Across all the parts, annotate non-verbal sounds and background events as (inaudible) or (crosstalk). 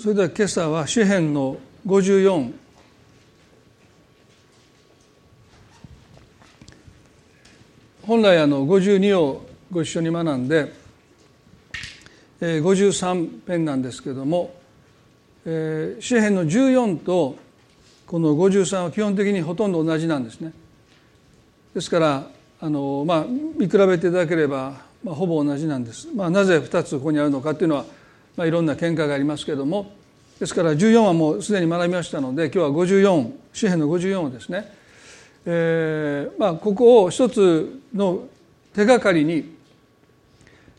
それでは今朝は詩編の54本来あの52をご一緒に学んで53編なんですけども詩編の14とこの53は基本的にほとんど同じなんですね。ですからあの、まあ、見比べていただければ、まあ、ほぼ同じなんです。まあ、なぜ2つここにあるのかっていうのは、まあ、いろんな見解がありますけれどもですから14はもうすでに学びましたので今日は54詩編の54をですね、えーまあ、ここを一つの手がかりに、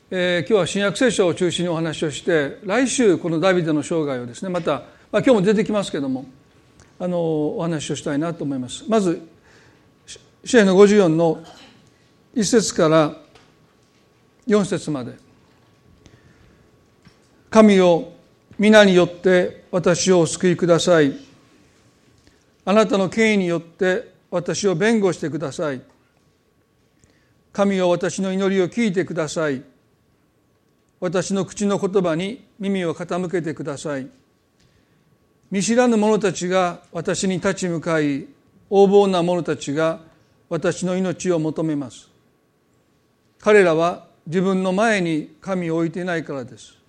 えー、今日は新約聖書を中心にお話をして来週このダビデの生涯をですねまた、まあ、今日も出てきますけどもあのお話をしたいなと思います。まず詩篇の54の1節から4節まで「神を皆によって私をお救いください」「あなたの権威によって私を弁護してください」「神を私の祈りを聞いてください」「私の口の言葉に耳を傾けてください」見知らぬ者たちが私に立ち向かい横暴な者たちが私の命を求めます。彼らは自分の前に神を置いていないからです。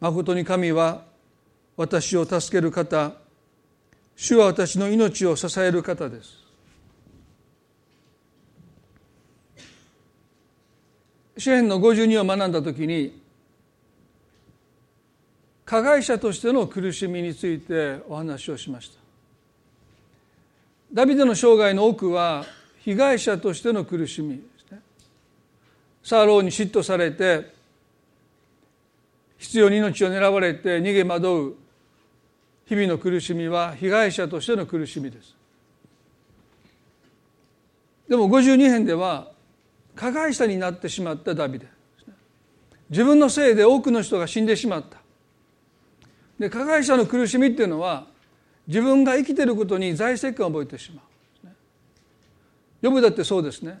誠に神は私を助ける方。主は私の命を支える方です。詩篇の52を学んだ時に加害者としての苦しみについてお話をしました。ダビデの生涯の多くは被害者としての苦しみですね。サーローに嫉妬されて必要に命を狙われて逃げ惑う日々の苦しみは被害者としての苦しみですでも52編では加害者になってしまったダビデ自分のせいで多くの人が死んでしまったで加害者の苦しみっていうのは自分が生きていることに在籍感を覚えてしまう。呼ぶだってそうですね。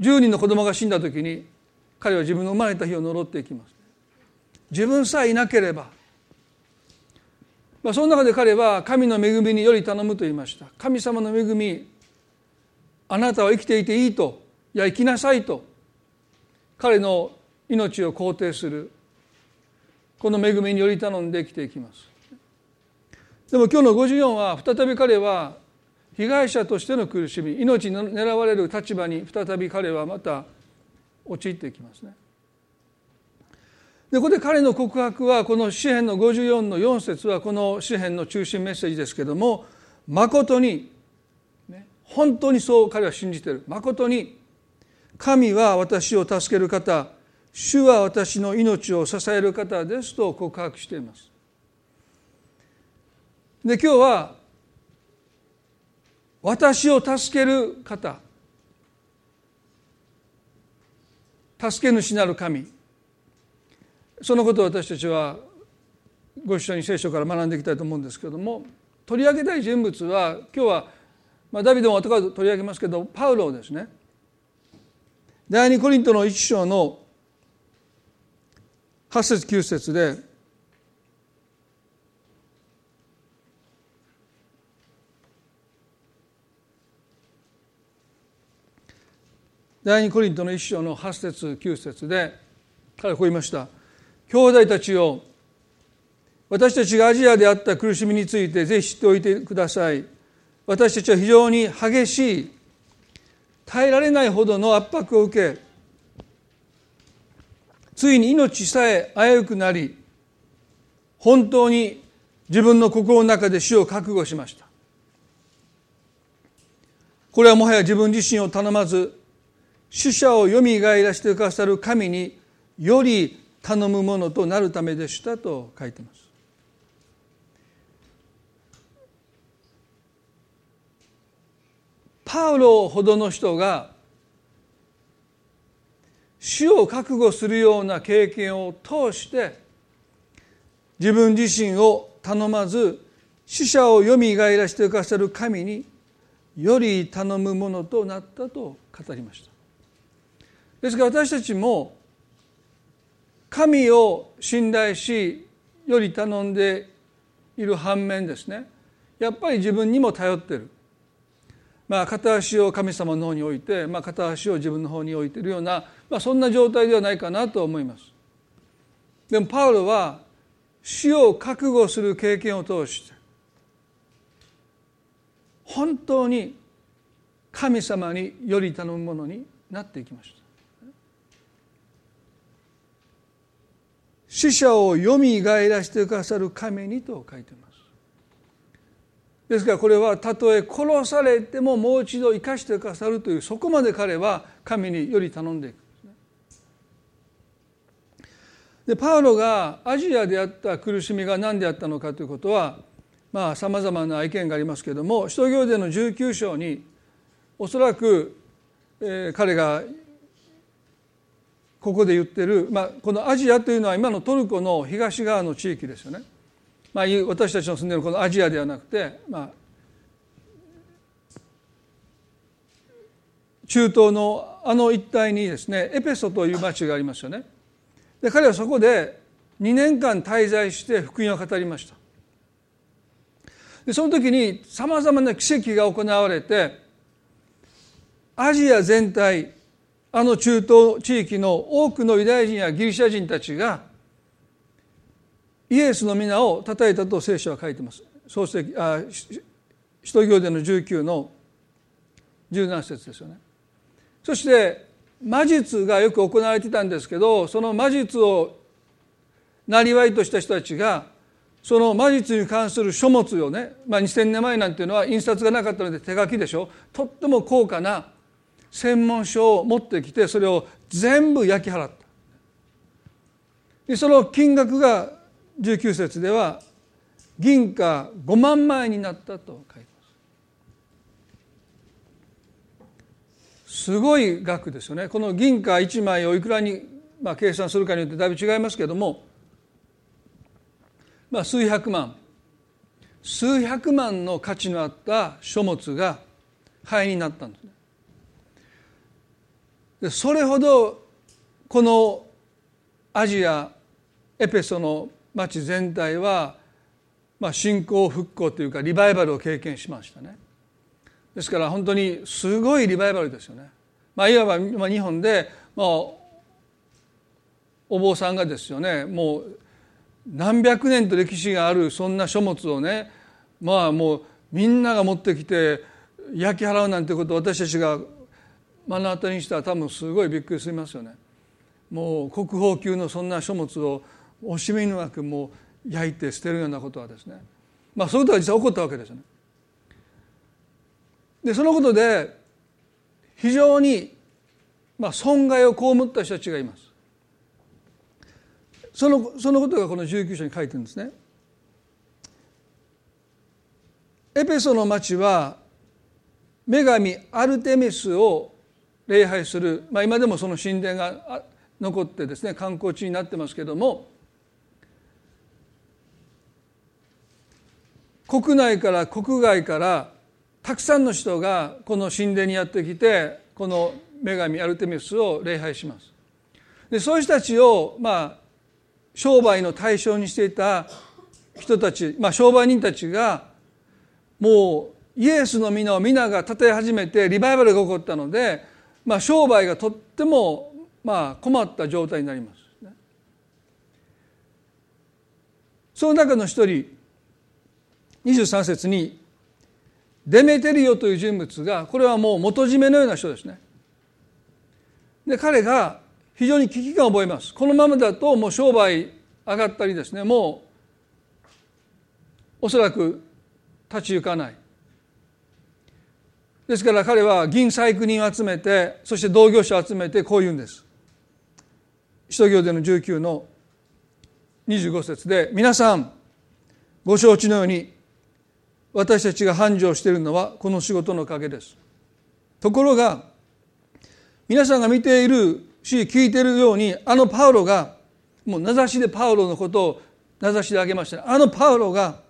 10人の子供が死んだ時に彼は自分の生まれた日を呪っていきます。自分さえいなければ。まあ、その中で彼は神の恵みにより頼むと言いました。神様の恵み、あなたは生きていていいと、いや生きなさいと、彼の命を肯定する、この恵みにより頼んで生きていきます。でも今日の54は再び彼は被害者としての苦しみ命に狙われる立場に再び彼はまた陥っていきますね。でここで彼の告白はこの詩篇の54の4節はこの詩篇の中心メッセージですけども誠に、本当にそう彼は信じてる。誠に神は私を助ける方主は私の命を支える方ですと告白しています。で今日は私を助ける方。助け主なる神。そのことを私たちはご一緒に聖書から学んでいきたいと思うんですけれども取り上げたい人物は今日は、まあ、ダビデも後から取り上げますけどパウロですね第二コリントの一章の8節9節で第二コリントの一章の8節9節で彼はこう言いました。兄弟たちを私たちがアジアであった苦しみについてぜひ知っておいてください。私たちは非常に激しい耐えられないほどの圧迫を受けついに命さえ危うくなり本当に自分の心の中で死を覚悟しました。これはもはや自分自身を頼まず死者をよみがえらせてくださる神により頼むものとなるためでしたと書いてます。パウロほどの人が死を覚悟するような経験を通して自分自身を頼まず死者をよみがえらせてくださる神により頼むものとなったと語りました。ですから私たちも神を信頼しより頼んでいる反面ですねやっぱり自分にも頼ってるまあ、片足を神様の方に置いて、まあ、片足を自分の方に置いているような、まあ、そんな状態ではないかなと思います。でもパウロは死を覚悟する経験を通して本当に神様により頼むものになっていきました。死者をよみがえらせてくださる神にと書いています。ですからこれはたとえ殺されてももう一度生かしてくださるというそこまで彼は神により頼んでいくでパウロがアジアであった苦しみが何であったのかということはまあさまざまな意見がありますけれども使徒行伝の19章におそらく、えー、彼がここで言ってる、まあ、このアジアというのは今のトルコの東側の地域ですよね。まあ、私たちの住んでるこのアジアではなくて、まあ、中東のあの一帯にですねエペソという町がありますよね。で彼はそこで2年間滞在して福音を語りました。でその時にさまざまな奇跡が行われてアジア全体あの中東地域の多くのユダヤ人やギリシャ人たちがイエスの皆を称えたと聖書は書いてます。創世あ使徒行伝の19の17節ですよね。そして魔術がよく行われてたんですけどその魔術をなりわいとした人たちがその魔術に関する書物をね、まあ、2,000年前なんていうのは印刷がなかったので手書きでしょとっても高価な専門書を持ってきてそれを全部焼き払った。でその金額が19節では銀貨5万枚になったと書いてます。すごい額ですよね。この銀貨1枚をいくらに、まあ、計算するかによってだいぶ違いますけれども、まあ、数百万。数百万の価値のあった書物が灰になったんですね。それほどこのアジアエペソの町全体は、まあ、信仰復興というかリバイバルを経験しましたね。ですから本当にすごいリバイバルですよね、まあ、いわば、日本で、まあ、お坊さんがですよねもう何百年と歴史があるそんな書物をねまあもうみんなが持ってきて焼き払うなんてことを私たちが目の当たりにしたら多分すごいびっくりしますよね。もう国宝級のそんな書物を惜しみなくもう焼いて捨てるようなことはですねまあそういうことが実際起こったわけですよね。でそのことで非常にまあ損害を被った人たちがいます。そのそのことがこの19章に書いてるんですね。エペソの町は女神アルテミスを礼拝する、まあ、今でもその神殿が残ってですね観光地になってますけども国内から国外からたくさんの人がこの神殿にやってきてこの女神アルテミスを礼拝します。でそういう人たちをまあ商売の対象にしていた人たち、まあ、商売人たちがもうイエスの皆を皆が称え始めてリバイバルが起こったので、まあ、商売がとってもまあ困った状態になります。その中の一人23節にデメテリオという人物がこれはもう元締めのような人ですね。で彼が非常に危機感を覚えます。このままだともう商売上がったりですねもうおそらく立ち行かない。ですから彼は銀細工人を集めてそして同業者を集めてこう言うんです。使徒行伝の19の25節で皆さんご承知のように私たちが繁盛しているのはこの仕事のおかげですところが皆さんが見ているし聞いているようにあのパウロがもう名指しでパウロのことを名指しで挙げましたあのパウロが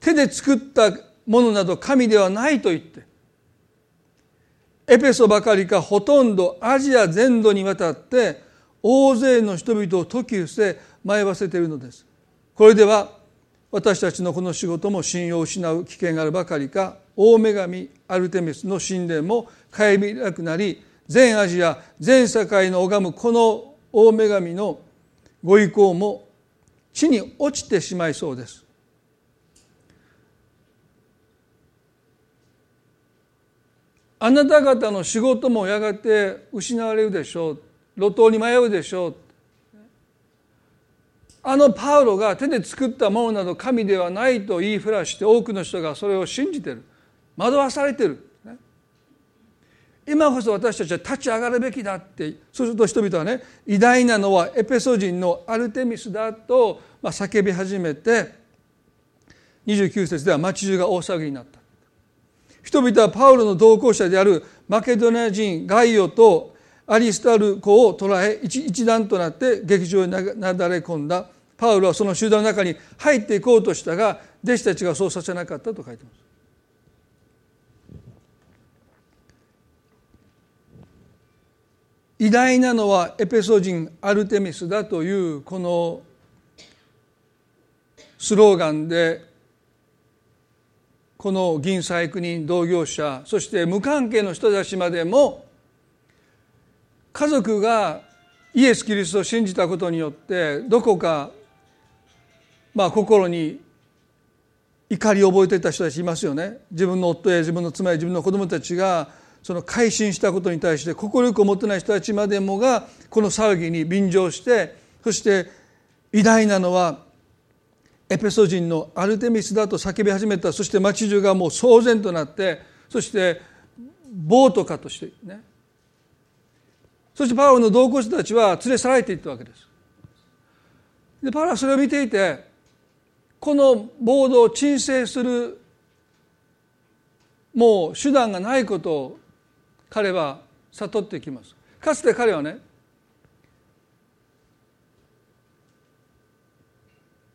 手で作ったものなど神ではないと言ってエペソばかりかほとんどアジア全土にわたって大勢の人々を説き伏せ迷わせているのです。これでは私たちのこの仕事も信用を失う危険があるばかりか大女神アルテミスの神殿も顧みなくなり全アジア全世界の拝むこの大女神のご意向も地に落ちてしまいそうです。あなた方の仕事もやがて失われるでしょう。路頭に迷うでしょう。あのパウロが手で作ったものなど神ではないと言いふらして多くの人がそれを信じてる。惑わされてる。今こそ私たちは立ち上がるべきだって。そうすると人々はね偉大なのはエペソ人のアルテミスだと叫び始めて29節では町中が大騒ぎになった。人々はパウロの同行者であるマケドニア人ガイオとアリスタルコを捕らえ一団となって劇場になだれ込んだパウロはその集団の中に入っていこうとしたが弟子たちがそうさせなかったと書いてます。偉大なのはエペソ人アルテミスだというこのスローガンでこの銀細工人同業者そして無関係の人たちまでも家族がイエス・キリストを信じたことによってどこかまあ心に怒りを覚えていた人たちいますよね。自分の夫や自分の妻や自分の子供たちがその改心したことに対して心力を持ってない人たちまでもがこの騒ぎに便乗してそして偉大なのはエペソ人のアルテミスだと叫び始めたそして町中がもう騒然となってそして暴徒化としてねそしてパウロの同行者たちは連れ去られていったわけです。でパウロはそれを見ていてこの暴動を鎮静するもう手段がないことを彼は悟ってきますかつて彼はね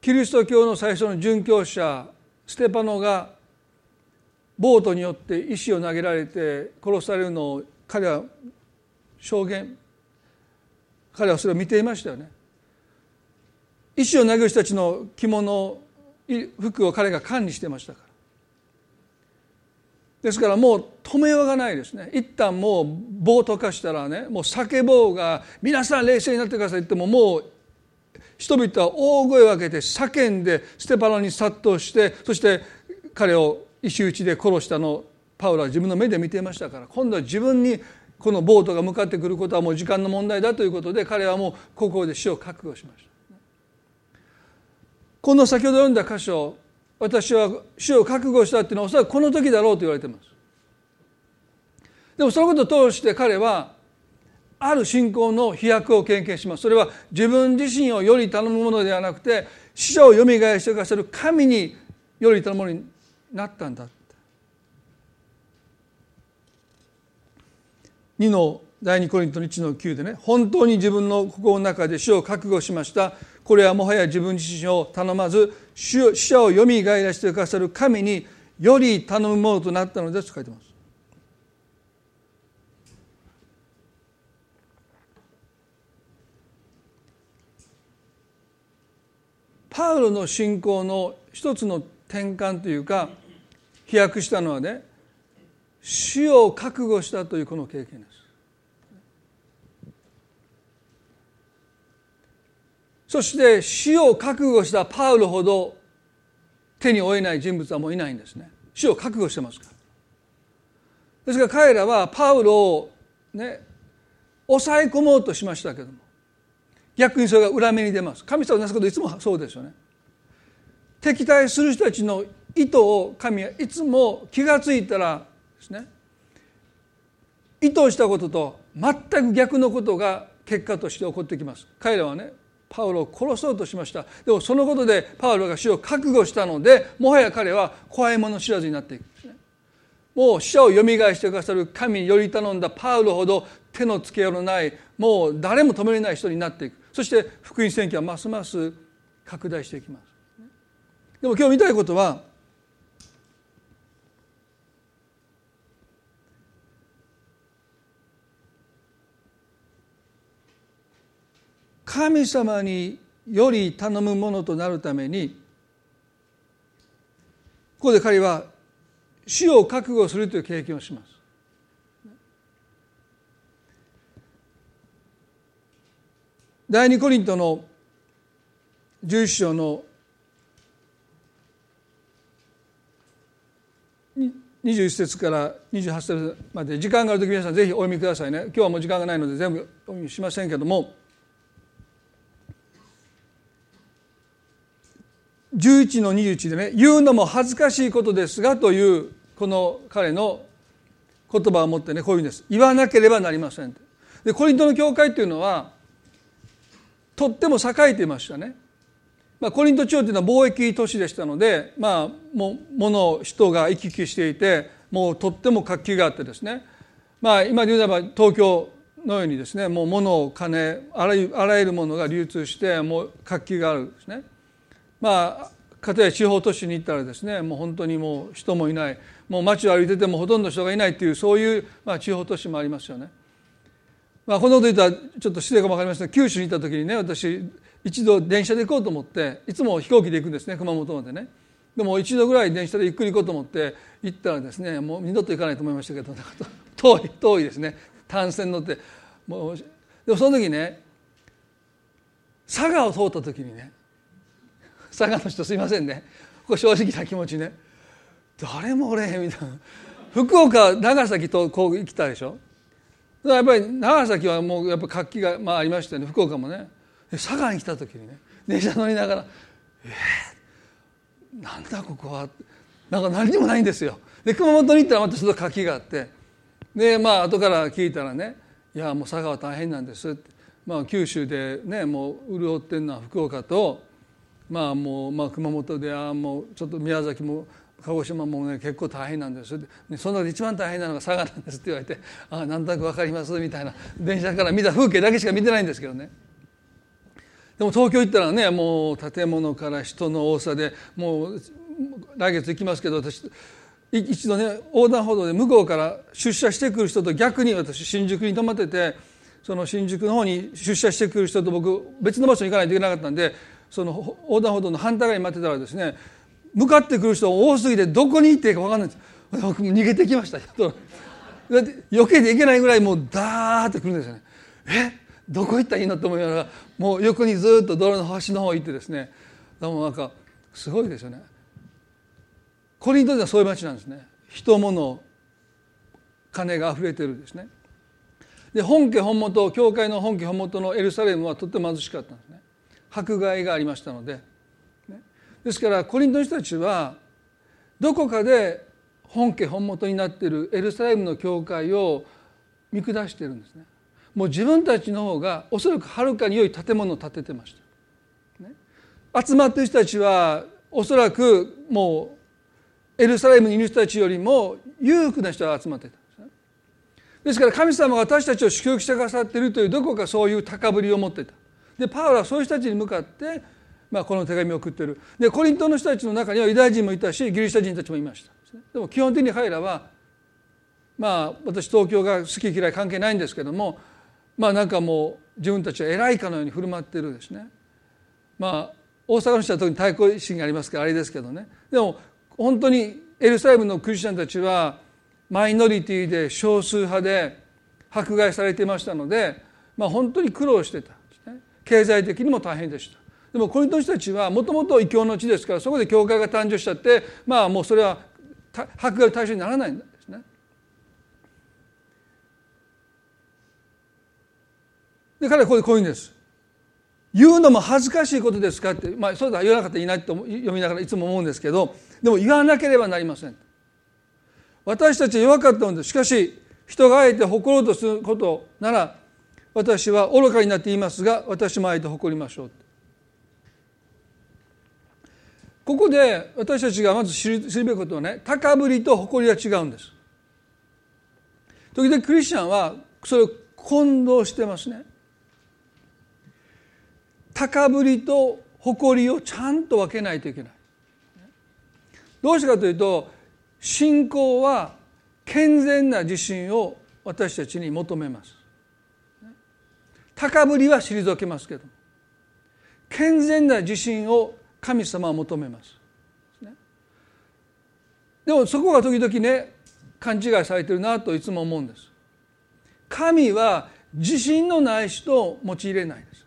キリスト教の最初の殉教者ステパノがボートによって石を投げられて殺されるのを彼は証言。彼はそれを見ていましたよね。石を投げる人たちの着物服を彼が管理してましたから。ですからもう止めようがないですね。一旦もう暴徒化したらねもう叫ぼうが皆さん冷静になってくださいってももう人々は大声を上げて叫んでステパノに殺到してそして彼を石打ちで殺したのをパウロは自分の目で見ていましたから今度は自分にこのボートが向かってくることはもう時間の問題だということで彼はもうここで死を覚悟しました。この先ほど読んだ箇所私は死を覚悟したっていうのはおそらくこの時だろうと言われてます。でもそのことを通して彼はある信仰の飛躍を経験します。それは自分自身をより頼むものではなくて死者をよみがえしてくださる神により頼むものになったんだ2の第2コリントの1の9でね本当に自分の心の中で死を覚悟しました。これはもはや自分自身を頼まず死者をよみがえらせてくださる神により頼むものとなったのですと書いてます。パウロの信仰の一つの転換というか飛躍したのはね死を覚悟したというこの経験です。そして死を覚悟したパウロほど手に負えない人物はもういないんですね死を覚悟してますからですから彼らはパウロをね抑え込もうとしましたけども逆にそれが裏目に出ます。神様のなすこといつもそうですよね。敵対する人たちの意図を神はいつも気が付いたらですね。意図したことと全く逆のことが結果として起こってきます。彼らはねパウロを殺そうとしました。でもそのことでパウロが死を覚悟したのでもはや彼は怖いもの知らずになっていくんですね。もう死者をよみがえしてくださる神により頼んだパウロほど手のつけようのないもう誰も止めれない人になっていく。そして福音宣教はますます拡大していきますでも今日見たいことは神様により頼むものとなるためにここで彼は死を覚悟するという経験をします。第二コリントの11章の21節から28節まで時間がある時皆さんぜひお読みくださいね。今日はもう時間がないので全部お読みしませんけども。11の21でね言うのも恥ずかしいことですがというこの彼の言葉を持ってねこういうんです。言わなければなりませんでコリントの教会っていうのはとっても栄えていましたねまあ、コリント地方というのは貿易都市でしたので、まあ、も物人が行き来していてもうとっても活気があってですね、まあ、今で言えば東京のようにですねもう物金あらゆあらゆるものが流通してもう活気があるんですね。まあかたや地方都市に行ったらですねもう本当にもう人もいないもう街を歩いててもほとんど人がいないっていうそういう、まあ、地方都市もありますよね。まあ、このこと言ったらちょっと失礼かも分かりませんが九州に行った時にね私一度電車で行こうと思っていつも飛行機で行くんですね熊本までね。でも一度ぐらい電車でゆっくり行こうと思って行ったらですねもう二度と行かないと思いましたけど (laughs) 遠い遠いですね。単線乗って。もうでもその時ね佐賀を通った時にね佐賀の人すいませんね。ここ正直な気持ちね。誰もおれへんみたいな。福岡長崎とこう来たでしょ。やっぱり長崎はもうやっぱ活気がまあありましたよね。福岡もね。佐賀に来た時にね。電車乗りながら「えー、なんだここは」なんか何にもないんですよ。で熊本に行ったらまたちょっと柿があって。でまあ後から聞いたらね「いやもう佐賀は大変なんです」って、まあ、九州でねもう潤ってるのは福岡とまあもう、まあ、熊本であもうちょっと宮崎も鹿児島もね結構大変なんですその中で一番大変なのが佐賀なんですって言われて「ああなんとなく分かります」みたいな電車から見た風景だけしか見てないんですけどね。でも東京行ったらねもう建物から人の多さでもう来月行きますけど私一度ね横断歩道で向こうから出社してくる人と逆に私新宿に泊まっててその新宿の方に出社してくる人と僕別の場所に行かないといけなかったんでその横断歩道の反対側に待ってたらですね向かってくる人多すぎてどこに行っていいか分かんないんです。僕逃げてきましただって余計で行けないぐらいもうダーって来るんですよね。え？どこ行ったらいいのと思いながらもう横にずっと道路の端の方行ってですね。でもなんかすごいですよね。コリントではそういう町なんですね。人物金が溢れてるんですね。で本家本元教会の本家本元のエルサレムはとっても貧しかったんですね。迫害がありましたので。ですからコリントの人たちはどこかで本家本元になっているエルサレムの教会を見下してるんですね。もう自分たちの方がおそらくはるかに良い建物を建ててました、ね、集まってる人たちはおそらくもうエルサレムにいる人たちよりも裕福な人が集まっていたんですね。ですから神様が私たちを祝福してくださっているというどこかそういう高ぶりを持っていた。でパウロはそういう人たちに向かってまあ、この手紙を送ってる。でコリントの人たちの中にはユダヤ人もいたしギリシャ人たちもいました。でも基本的に彼らはまあ私東京が好き嫌い関係ないんですけどもまあなんかもう自分たちは偉いかのように振る舞ってるですね。まあ大阪の人は特に対抗意識がありますからあれですけどね。でも本当にエルサレムのクリスチャンたちはマイノリティで少数派で迫害されていましたので、まあ、本当に苦労してたね。経済的にも大変でした。でもこの人たちはもともと異教の地ですからそこで教会が誕生しちゃってまあもうそれは迫害の対象にならないんだで彼はここでこういうんです。言うのも恥ずかしいことですかって、まあ、そうだ言わなかったらいいなと読みながらいつも思うんですけどでも言わなければなりません。私たちは弱かったのです。しかし人があえて誇ろうとすることなら私は愚かになって言いますが私もあえて誇りましょう。ここで私たちがまず知るべきことはね高ぶりと誇りは違うんです。時々クリスチャンはそれを混同してますね。高ぶりと誇りをちゃんと分けないといけない。どうしてかというと信仰は健全な自信を私たちに求めます。高ぶりは退けますけど健全な自信を神様は求めます。でもそこが時々ね勘違いされてるなといつも思うんです。神は自信のない人を用いれないです。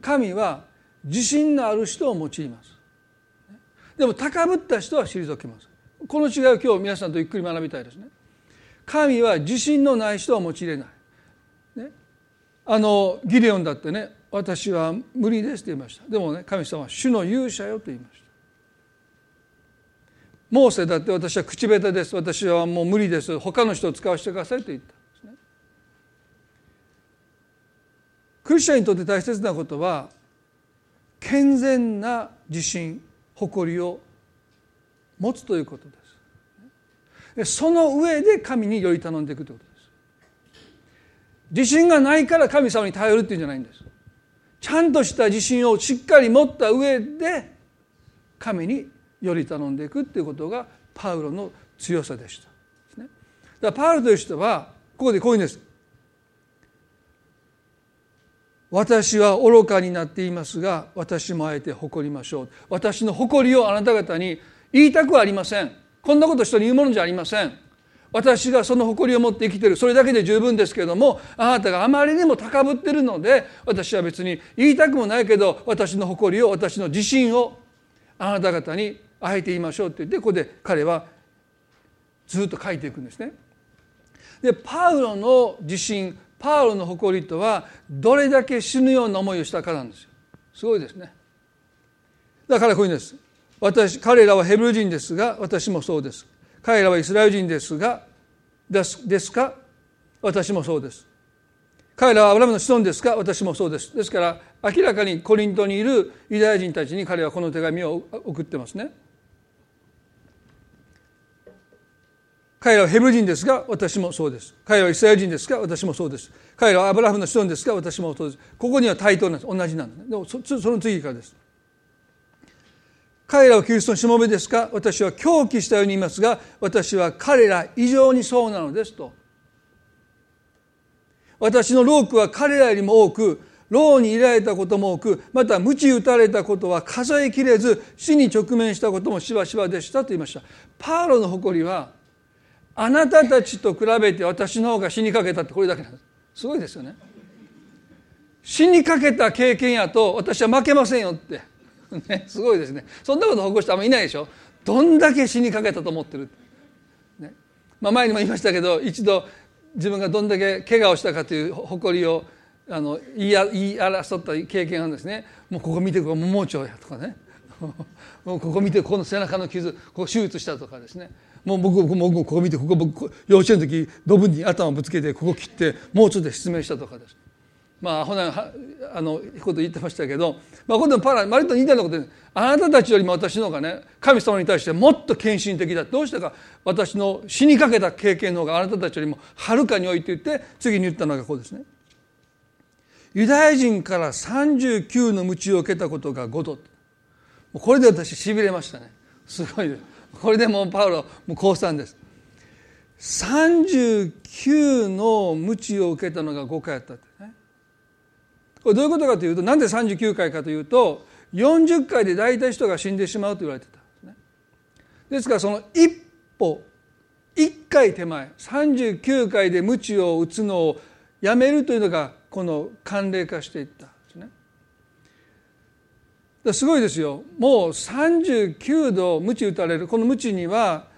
神は自信のある人を用います。でも高ぶった人は退けます。この違いを今日皆さんとゆっくり学びたいですね。神は自信のない人は用いれない。ね、あのギデオンだってね私は無理ですと言いました。でもね神様は主の勇者よと言いました。モーセだって私は口下手です。私はもう無理です。他の人を使わせてくださいと言ったんですね。クリスチャンにとって大切なことは健全な自信誇りを持つということです。その上で神により頼んでいくということです。自信がないから神様に頼るっていうんじゃないんです。ちゃんとした自信をしっかり持った上で神により頼んでいくっていうことがパウロの強さでした。だからパウロという人はここでこういうんです。私は愚かになっていますが私もあえて誇りましょう私の誇りをあなた方に言いたくはありませんこんなこと人に言うものじゃありません私がその誇りを持って生きてるそれだけで十分ですけれどもあなたがあまりにも高ぶってるので私は別に言いたくもないけど私の誇りを私の自信をあなた方にあえて言いましょうって言ってここで彼はずっと書いていくんですね。でパウロの自信パウロの誇りとはどれだけ死ぬような思いをしたかなんですよ。すごいですね。だからこういうんです。私彼らはヘブル人ですが私もそうです。彼らはイスラエル人ですがですですか？私もそうです。彼らはアブラムの子孫ですか私もそうです。ですから明らかにコリントにいるユダヤ人たちに彼はこの手紙を送ってますね。彼らはヘブル人ですが私もそうです。彼らはイスラエル人ですが私もそうです。彼らはアブラハムの子孫ですが私もそうです。ここには対等なんです。同じなんです。でもその次からです。彼らはキリストのしもべですか。私は狂気したように言いますが私は彼ら以上にそうなのですと。私の労苦は彼らよりも多く牢にいられたことも多くまた鞭打たれたことは数えきれず死に直面したこともしばしばでしたと言いました。パーロの誇りはあなたたちと比べて私の方が死にかけたってこれだけなんです。すごいですよね。死にかけた経験やと私は負けませんよって。ね、すごいですね。そんなこと起こしてあんまいないでしょ。どんだけ死にかけたと思ってる、ね。まあ、前にも言いましたけど一度自分がどんだけ怪我をしたかという誇りをあの言い争った経験があるんですね。もうここ見てここ盲腸やとかね。(laughs) もうここ見てこの背中の傷ここ手術したとかですね。もう僕僕ここ見てここ僕幼稚園の時ドブに頭ぶつけてここ切ってもうちょっと失明したとかです。まあアホなあのこと言ってましたけど、まあ、今度パラ割と似たようなことであなたたちよりも私の方がね神様に対してもっと献身的だ。どうしてか。私の死にかけた経験の方があなたたちよりもはるかに多いって言って次に言ったのがこうですね。ユダヤ人から39の鞭を受けたことが5度これで私しびれましたね。すごいですこれでもうパウロもう降参です。39の鞭を受けたのが5回やったってね。これどういうことかというとなんで39回かというと40回で大体人が死んでしまうと言われてたんですね。ですからその一歩1回手前39回で鞭を打つのをやめるというのがこの慣例化していったんですね。すごいですよもう39度鞭打たれるこの鞭には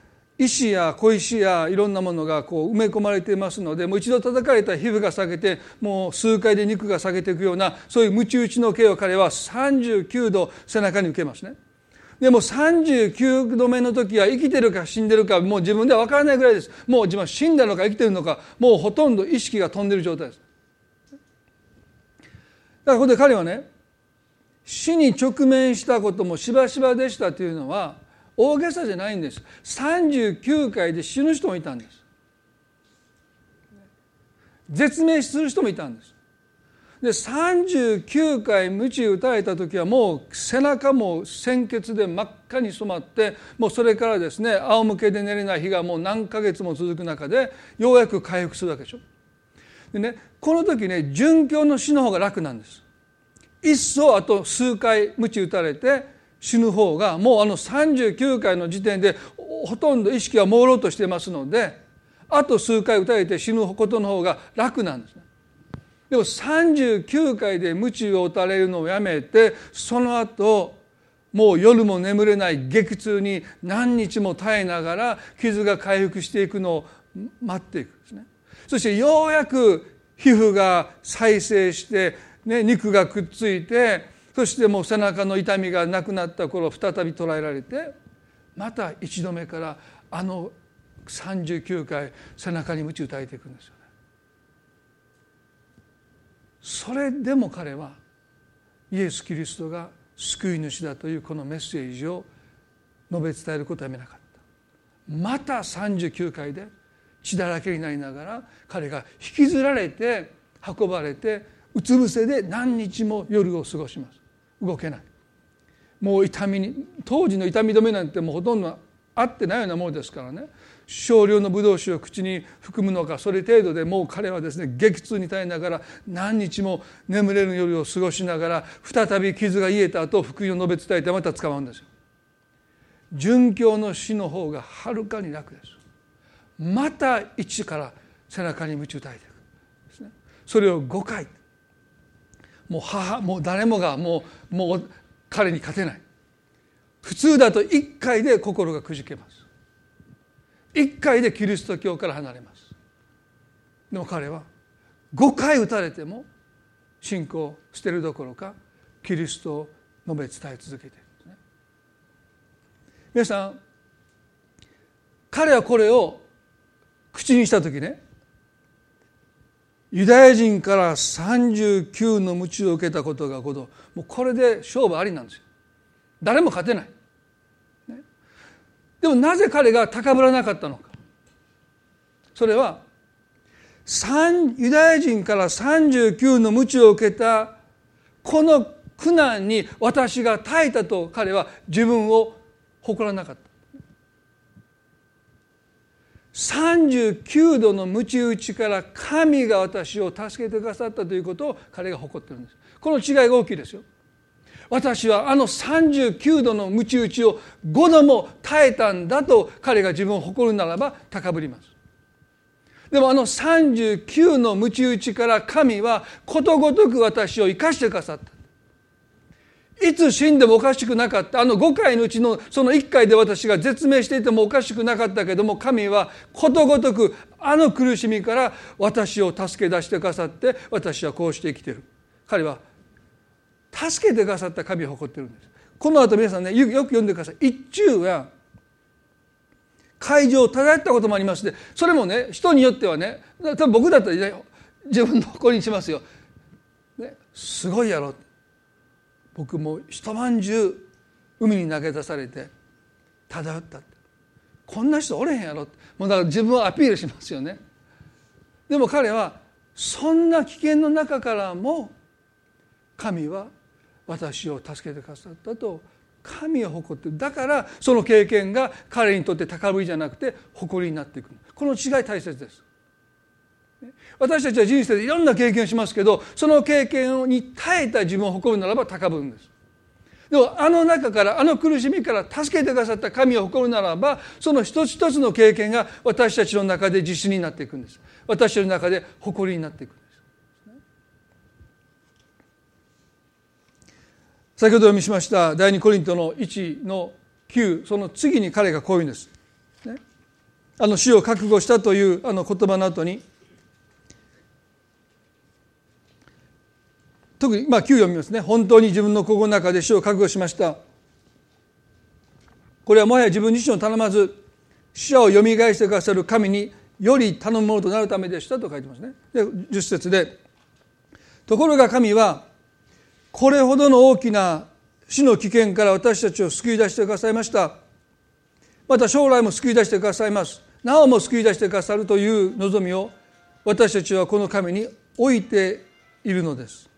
石や小石やいろんなものがこう埋め込まれていますのでもう一度叩かれた皮膚が裂けてもう数回で肉が裂けていくようなそういう鞭打ちの刑を彼は39度背中に受けますね。でも39度目の時は生きてるか死んでるかもう自分では分からないぐらいですもう自分は死んだのか生きてるのかもうほとんど意識が飛んでる状態ですだからここで彼はね死に直面したこともしばしばでしたというのは大げさじゃないんです。39回で死ぬ人もいたんです。絶命する人もいたんです。で39回鞭打たれた時はもう背中も鮮血で真っ赤に染まってもうそれからですね仰向けで寝れない日がもう何ヶ月も続く中でようやく回復するわけでしょ。でねこの時ね殉教の死の方が楽なんです。一層あと数回鞭打たれて死ぬ方がもうあの39回の時点でほとんど意識は朦朧としてますのであと数回打たれて死ぬことの方が楽なんですね。でも39回で鞭を打たれるのをやめてその後もう夜も眠れない激痛に何日も耐えながら傷が回復していくのを待っていくんですね。そしてようやく皮膚が再生して、ね、肉がくっついてそしてもう背中の痛みがなくなった頃再び捉えられてまた一度目からあの39回背中に鞭打たれていくんですよね。それでも彼はイエス・キリストが救い主だというこのメッセージを述べ伝えることはやめなかったまた39回で血だらけになりながら彼が引きずられて運ばれてうつ伏せで何日も夜を過ごします動けないもう痛みに当時の痛み止めなんてもうほとんど合ってないようなものですからね少量のブドウ酒を口に含むのかそれ程度でもう彼はですね激痛に耐えながら何日も眠れる夜を過ごしながら再び傷が癒えた後福音を述べ伝えてまた捕まるんですよ。殉教の死の方がはるかに楽です。また一から背中に鞭打たれていく。それを5回もう母もう誰もがもうもう彼に勝てない。普通だと1回で心がくじけます。1回でキリスト教から離れます。でも彼は5回打たれても信仰を捨てるどころかキリストを述べ伝え続けているんですね。皆さん彼はこれを口にした時ねユダヤ人から39の鞭を受けたことがこともうこれで勝負ありなんですよ。誰も勝てない。でもなぜ彼が高ぶらなかったのか。それはユダヤ人から39の鞭を受けたこの苦難に私が耐えたと彼は自分を誇らなかった。39度の鞭打ちから神が私を助けてくださったということを彼が誇ってるんです。この違いが大きいですよ。私はあの39度の鞭打ちを5度も耐えたんだと彼が自分を誇るならば高ぶります。でもあの39の鞭打ちから神はことごとく私を生かしてくださった。いつ死んでもおかしくなかった。あの5回のうちのその1回で私が絶命していてもおかしくなかったけども神はことごとくあの苦しみから私を助け出してくださって私はこうして生きてる。彼は助けてくださった。神を誇ってるんです。この後皆さんねよく読んでください。一中は会場を漂ったこともありますでそれもね人によってはね多分僕だったら自分の誇りにしますよ、ね、すごいやろ。僕も一晩中海に投げ出されて漂ったこんな人おれへんやろもうだから自分をアピールしますよね。でも彼はそんな危険の中からも神は私を助けてくださったと。神を誇ってだからその経験が彼にとって高ぶりじゃなくて誇りになっていくこの違い大切です。私たちは人生でいろんな経験をしますけどその経験に耐えた自分を誇るならば高ぶるんです。でもあの中からあの苦しみから助けてくださった神を誇るならばその一つ一つの経験が私たちの中で自信になっていくんです。私たちの中で誇りになっていくんです。先ほど読みしました第二コリントの1の9その次に彼がこういうんです。あの死を覚悟したというあの言葉の後に特にまあ9読みますね。本当に自分の心の中で死を覚悟しました。これはもはや自分自身を頼まず死者をよみがえしてくださる神により頼むものとなるためでしたと書いてますね。で10節でところが神はこれほどの大きな死の危険から私たちを救い出してくださいました。また将来も救い出してくださいます。なおも救い出してくださるという望みを私たちはこの神に置いているのです。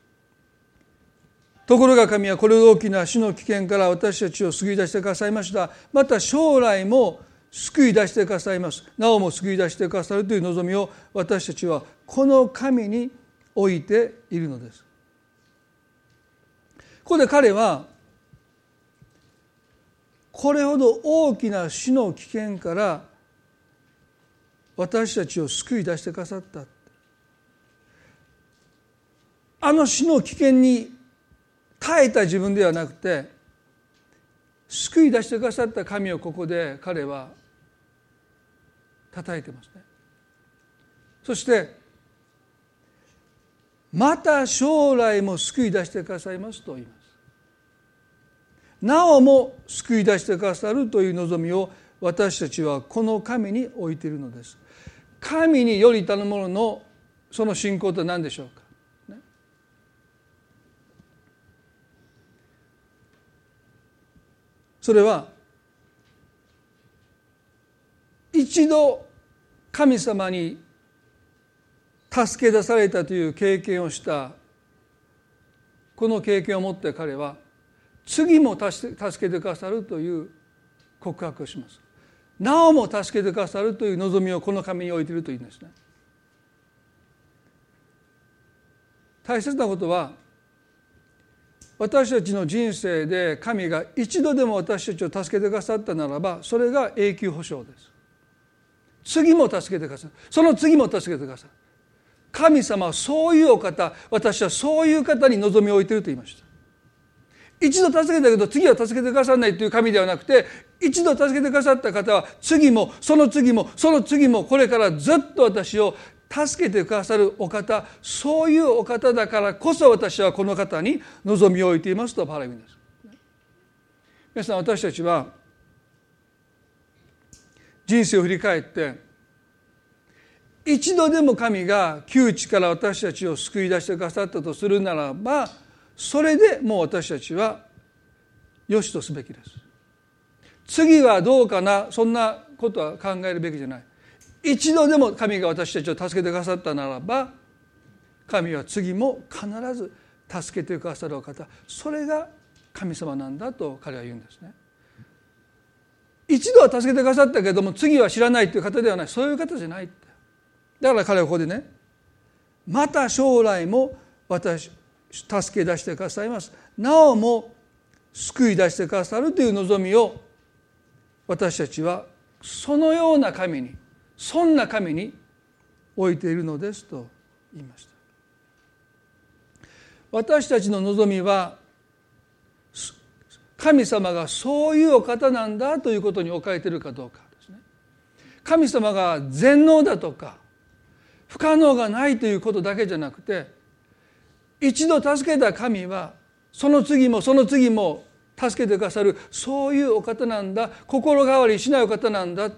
ところが神はこれほど大きな死の危険から私たちを救い出してくださいました。また将来も救い出してくださいます。なおも救い出してくださるという望みを私たちはこの神に置いているのです。ここで彼はこれほど大きな死の危険から私たちを救い出してくださった。あの死の危険に耐えた自分ではなくて救い出してくださった神をここで彼は叩いてますね。そしてまた将来も救い出してくださいますと言います。なおも救い出してくださるという望みを私たちはこの神に置いているのです。神により頼む者のその信仰とは何でしょうか。それは一度神様に助け出されたという経験をしたこの経験を持って彼は次も助けてくださるという告白をします。なおも助けてくださるという望みをこの神に置いているというんですね。大切なことは私たちの人生で神が一度でも私たちを助けてくださったならばそれが永久保証です。次も助けてくださるその次も助けてくださる神様はそういうお方私はそういう方に望みを置いていると言いました。一度助けたけど次は助けてくださらないという神ではなくて一度助けてくださった方は次もその次もその次もこれからずっと私を助けてくださるお方そういうお方だからこそ私はこの方に望みを置いていますとパラミです。皆さん私たちは人生を振り返って一度でも神が窮地から私たちを救い出してくださったとするならばそれでもう私たちはよしとすべきです。次はどうかなそんなことは考えるべきじゃない。一度でも神が私たちを助けてくださったならば神は次も必ず助けてくださるお方。それが神様なんだと彼は言うんですね。一度は助けてくださったけども次は知らないという方ではない。そういう方じゃないだから彼はここでねまた将来も私助け出してくださいます。なおも救い出してくださるという望みを私たちはそのような神にそんな神に置いているのですと言いました。私たちの望みは神様がそういうお方なんだということに置かれているかどうかですね。神様が全能だとか不可能がないということだけじゃなくて一度助けた神はその次もその次も助けてくださるそういうお方なんだ心変わりしないお方なんだ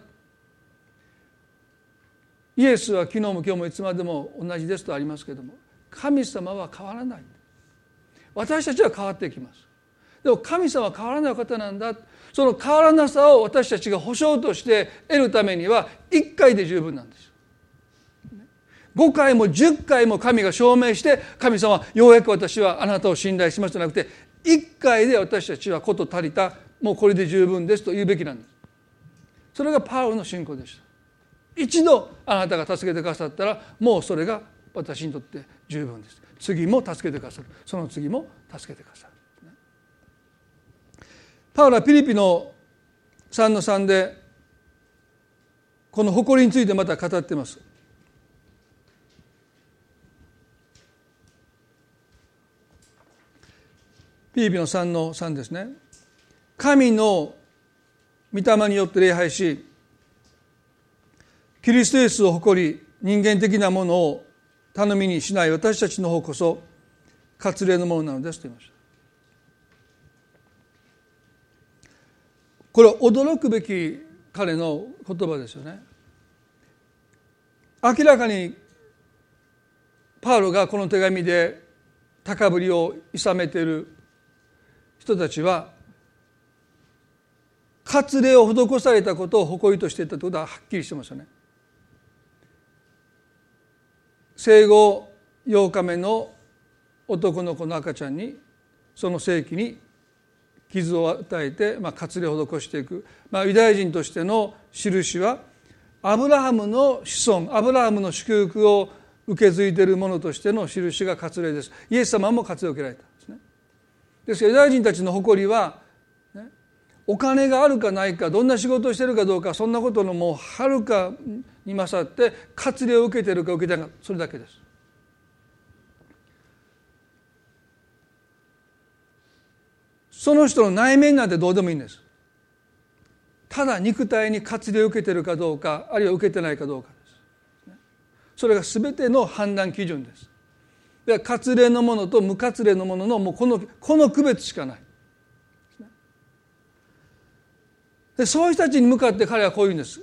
イエスは昨日も今日もいつまでも同じですとありますけれども神様は変わらない。私たちは変わっていきます。でも神様は変わらない方なんだ。その変わらなさを私たちが保証として得るためには1回で十分なんです。5回も10回も神が証明して神様ようやく私はあなたを信頼しますじゃなくて1回で私たちはこと足りた。もうこれで十分ですと言うべきなんです。それがパウロの信仰でした。一度あなたが助けてくださったらもうそれが私にとって十分です。次も助けてくださる。その次も助けてくださる。パウロはピリピの3の3でこの誇りについてまた語ってます。ピリピの3の3ですね。神の御霊によって礼拝しキリストイエスを誇り人間的なものを頼みにしない私たちの方こそ割礼のものなのですと言いましたこれは驚くべき彼の言葉ですよね明らかにパウロがこの手紙で高ぶりをいさめている人たちは割礼を施されたことを誇りとしていたということははっきりしてますよね。生後8日目の男の子の赤ちゃんにその性器に傷を与えて、まあ、割礼を施していく、まあ、ユダヤ人としての印はアブラハムの子孫アブラハムの祝福を受け継いでいるものとしての印が割礼です。イエス様も割礼を受けられたんですね。ですからユダヤ人たちの誇りは、お金があるかないかどんな仕事をしてるかどうかそんなことのもうはるかに勝って割礼を受けてるか受けてないかそれだけです。その人の内面なんてどうでもいいんです。ただ肉体に割礼を受けてるかどうかあるいは受けてないかどうかです。それが全ての判断基準です。で割礼のものと無割礼のもののもうこのこの区別しかない。でそういう人たちに向かって彼はこう言うんです。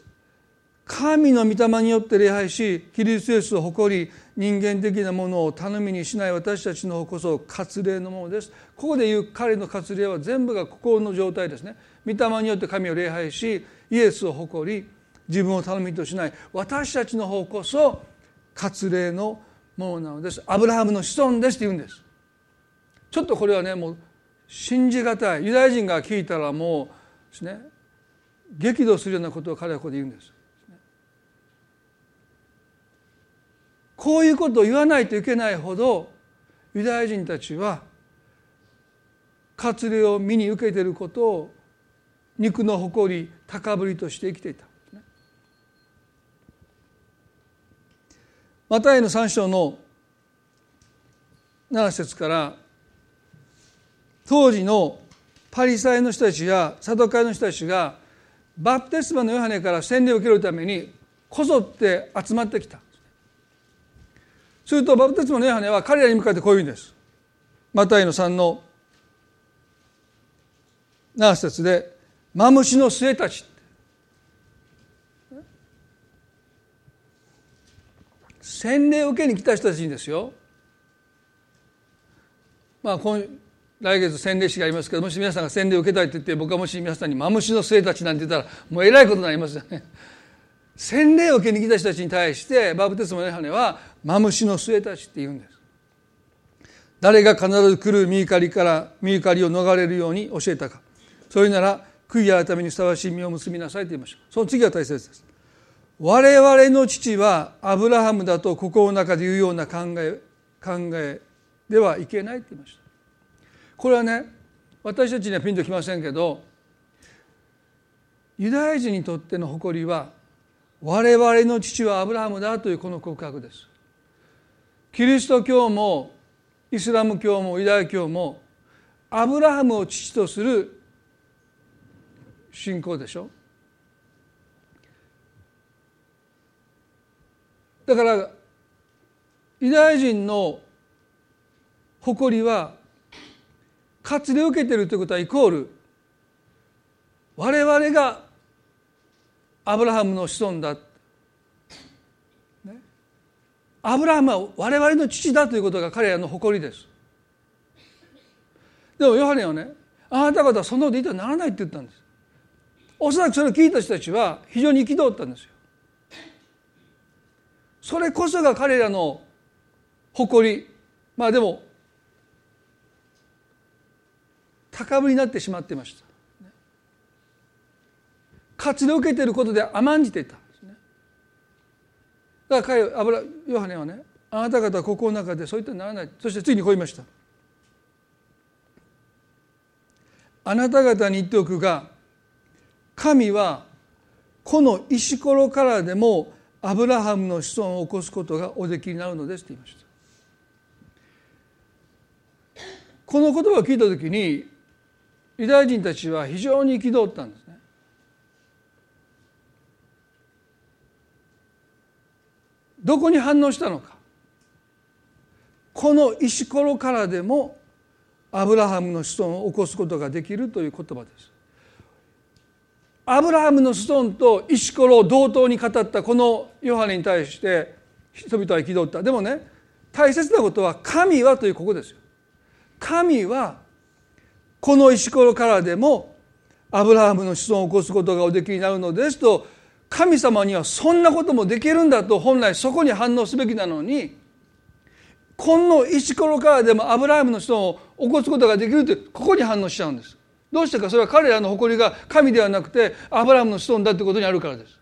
神の御霊によって礼拝しキリストイエスを誇り人間的なものを頼みにしない私たちの方こそ割礼のものです。ここで言う彼の割礼は全部が心の状態ですね。御霊によって神を礼拝しイエスを誇り自分を頼みとしない私たちの方こそ割礼のものなのです。アブラハムの子孫ですって言うんです。ちょっとこれはねもう信じがたい。ユダヤ人が聞いたらもうですね激怒するようなことを彼はここで言うんです。こういうことを言わないといけないほどユダヤ人たちは割礼を身に受けていることを肉の誇り高ぶりとして生きていた。マタイの3章の7節から当時のパリサイの人たちやサドカイの人たちがバプテスマのヨハネから洗礼を受けるためにこぞって集まってきた。するとバプテスマのヨハネは彼らに向かってこういうんです。マタイの3の7節で「マムシの末たち」洗礼を受けに来た人たちにですよ。まあ今来月洗礼式がありますけどもし皆さんが洗礼を受けたいと言って僕がもし皆さんに「マムシの末たち」なんて言ったらもうえらいことになりますよね。洗礼を受けに来た人たちに対してバプテスマのヨハネはマムシの末たちって言うんです。誰が必ず来る身怒りから身怒りを逃れるように教えたか。それなら悔い改めにふさわしい実を結びなさいと言いましょう。その次が大切です。我々の父はアブラハムだと心の中で言うような考え考えではいけないって言いましたこれはね私たちにはピンときませんけどユダヤ人にとっての誇りは我々の父はアブラハムだというこの告白です。キリスト教もイスラム教もユダヤ教もアブラハムを父とする信仰でしょ。だからユダヤ人の誇りは割礼を受けているということはイコール我々がアブラハムの子孫だ、ね、アブラハムは我々の父だということが彼らの誇りです。でもヨハネはねあなた方はそんなこと言ってはならないって言ったんです。おそらくそれを聞いた人たちは非常に憤ったんですよ。それこそが彼らの誇り。まあでも高ぶりになってしまっていました。活動を受けていることで甘んじていた。だから彼油ヨハネはねあなた方は心の中でそういったならない。そしてついにこう言いました。あなた方に言っておくが神はこの石ころからでもアブラハムの子孫を起こすことがおできになるのですと言いました。この言葉を聞いた時にユダヤ人たちは非常に憤ったんですねどこに反応したのかこの石ころからでもアブラハムの子孫を起こすことができるという言葉です。アブラハムの子孫と石ころを同等に語ったこのヨハネに対して人々は憤ったでもね大切なことは神はというここですよ。神はこの石ころからでもアブラハムの子孫を起こすことがおできになるのですと神様にはそんなこともできるんだと本来そこに反応すべきなのにこの石ころからでもアブラハムの人を起こすことができるってここに反応しちゃうんです。どうしてかそれは彼らの誇りが神ではなくてアブラハムの子孫だってことにあるからです。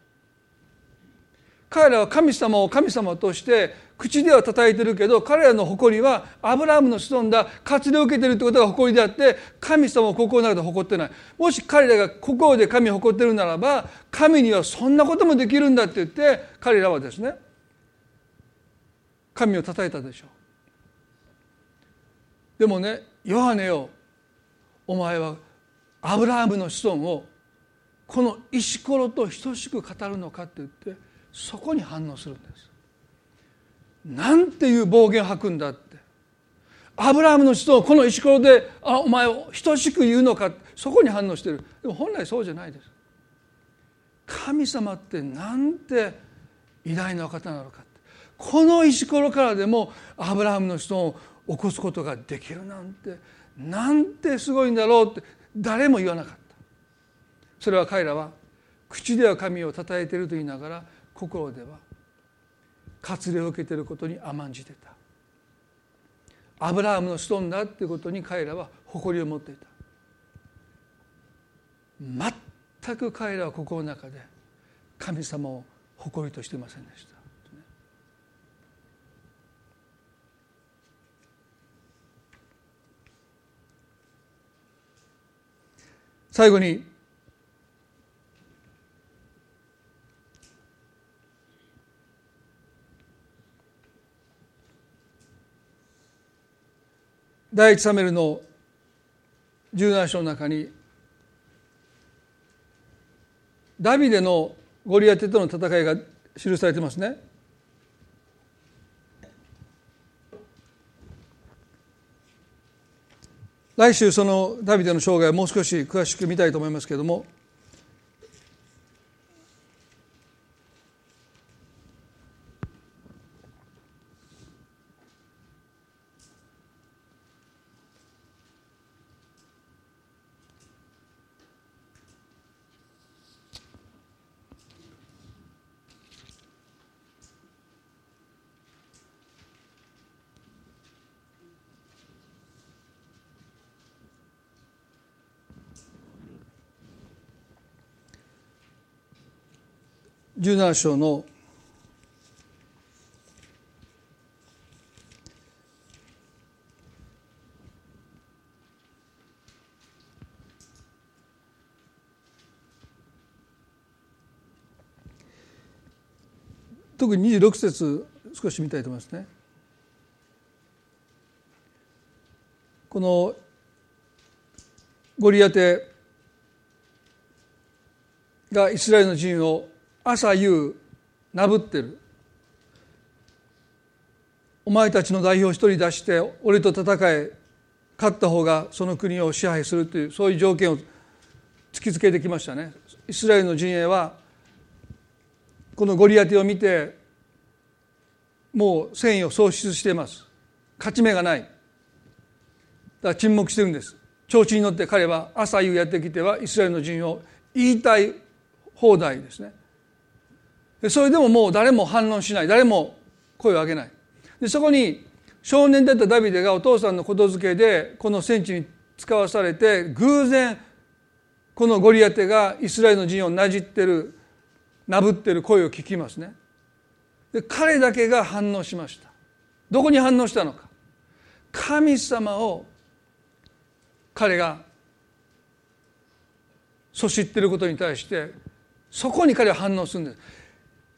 彼らは神様を神様として口では叩いてるけど彼らの誇りはアブラハムの子孫だ活動を受けてるってことが誇りであって神様を心の中で誇ってない。もし彼らが心で神を誇ってるならば神にはそんなこともできるんだって言って彼らはですね神を叩いたでしょう。でもねヨハネよお前はアブラハムの子孫をこの石ころと等しく語るのかって言ってそこに反応するんです。なんていう暴言吐くんだって。アブラハムの人をこの石ころであお前を等しく言うのかそこに反応してる。でも本来そうじゃないです。神様ってなんて偉大な方なのかこの石ころからでもアブラハムの人を起こすことができるなんて。なんてすごいんだろうって。誰も言わなかった。それは彼らは口では神をたたえていると言いながら心では割礼を受けていることに甘んじてた。アブラハムの子孫だっていうことに彼らは誇りを持っていた。全く彼らは心の中で神様を誇りとしていませんでした。最後に第一サメルの17章の中にダビデのゴリアテとの戦いが記されてますね。来週そのダビデの生涯をもう少し詳しく見たいと思いますけれども17章の特に26節少し見たいと思いますね。このゴリアテがイスラエルの陣を朝夕なぶってる。お前たちの代表一人出して俺と戦え。勝った方がその国を支配するというそういう条件を突きつけてきましたね。イスラエルの陣営はこのゴリアテを見てもう戦意を喪失しています。勝ち目がない。だから沈黙してるんです。調子に乗って彼は朝夕やってきてはイスラエルの陣を言いたい放題ですね。それでももう誰も反論しない。誰も声を上げない。でそこに少年だったダビデがお父さんのことづけでこの戦地に使わされて偶然このゴリアテがイスラエルの陣をなじってるなぶってる声を聞きますね。で彼だけが反応しました。どこに反応したのか。神様を彼がそしってることに対してそこに彼は反応するんです。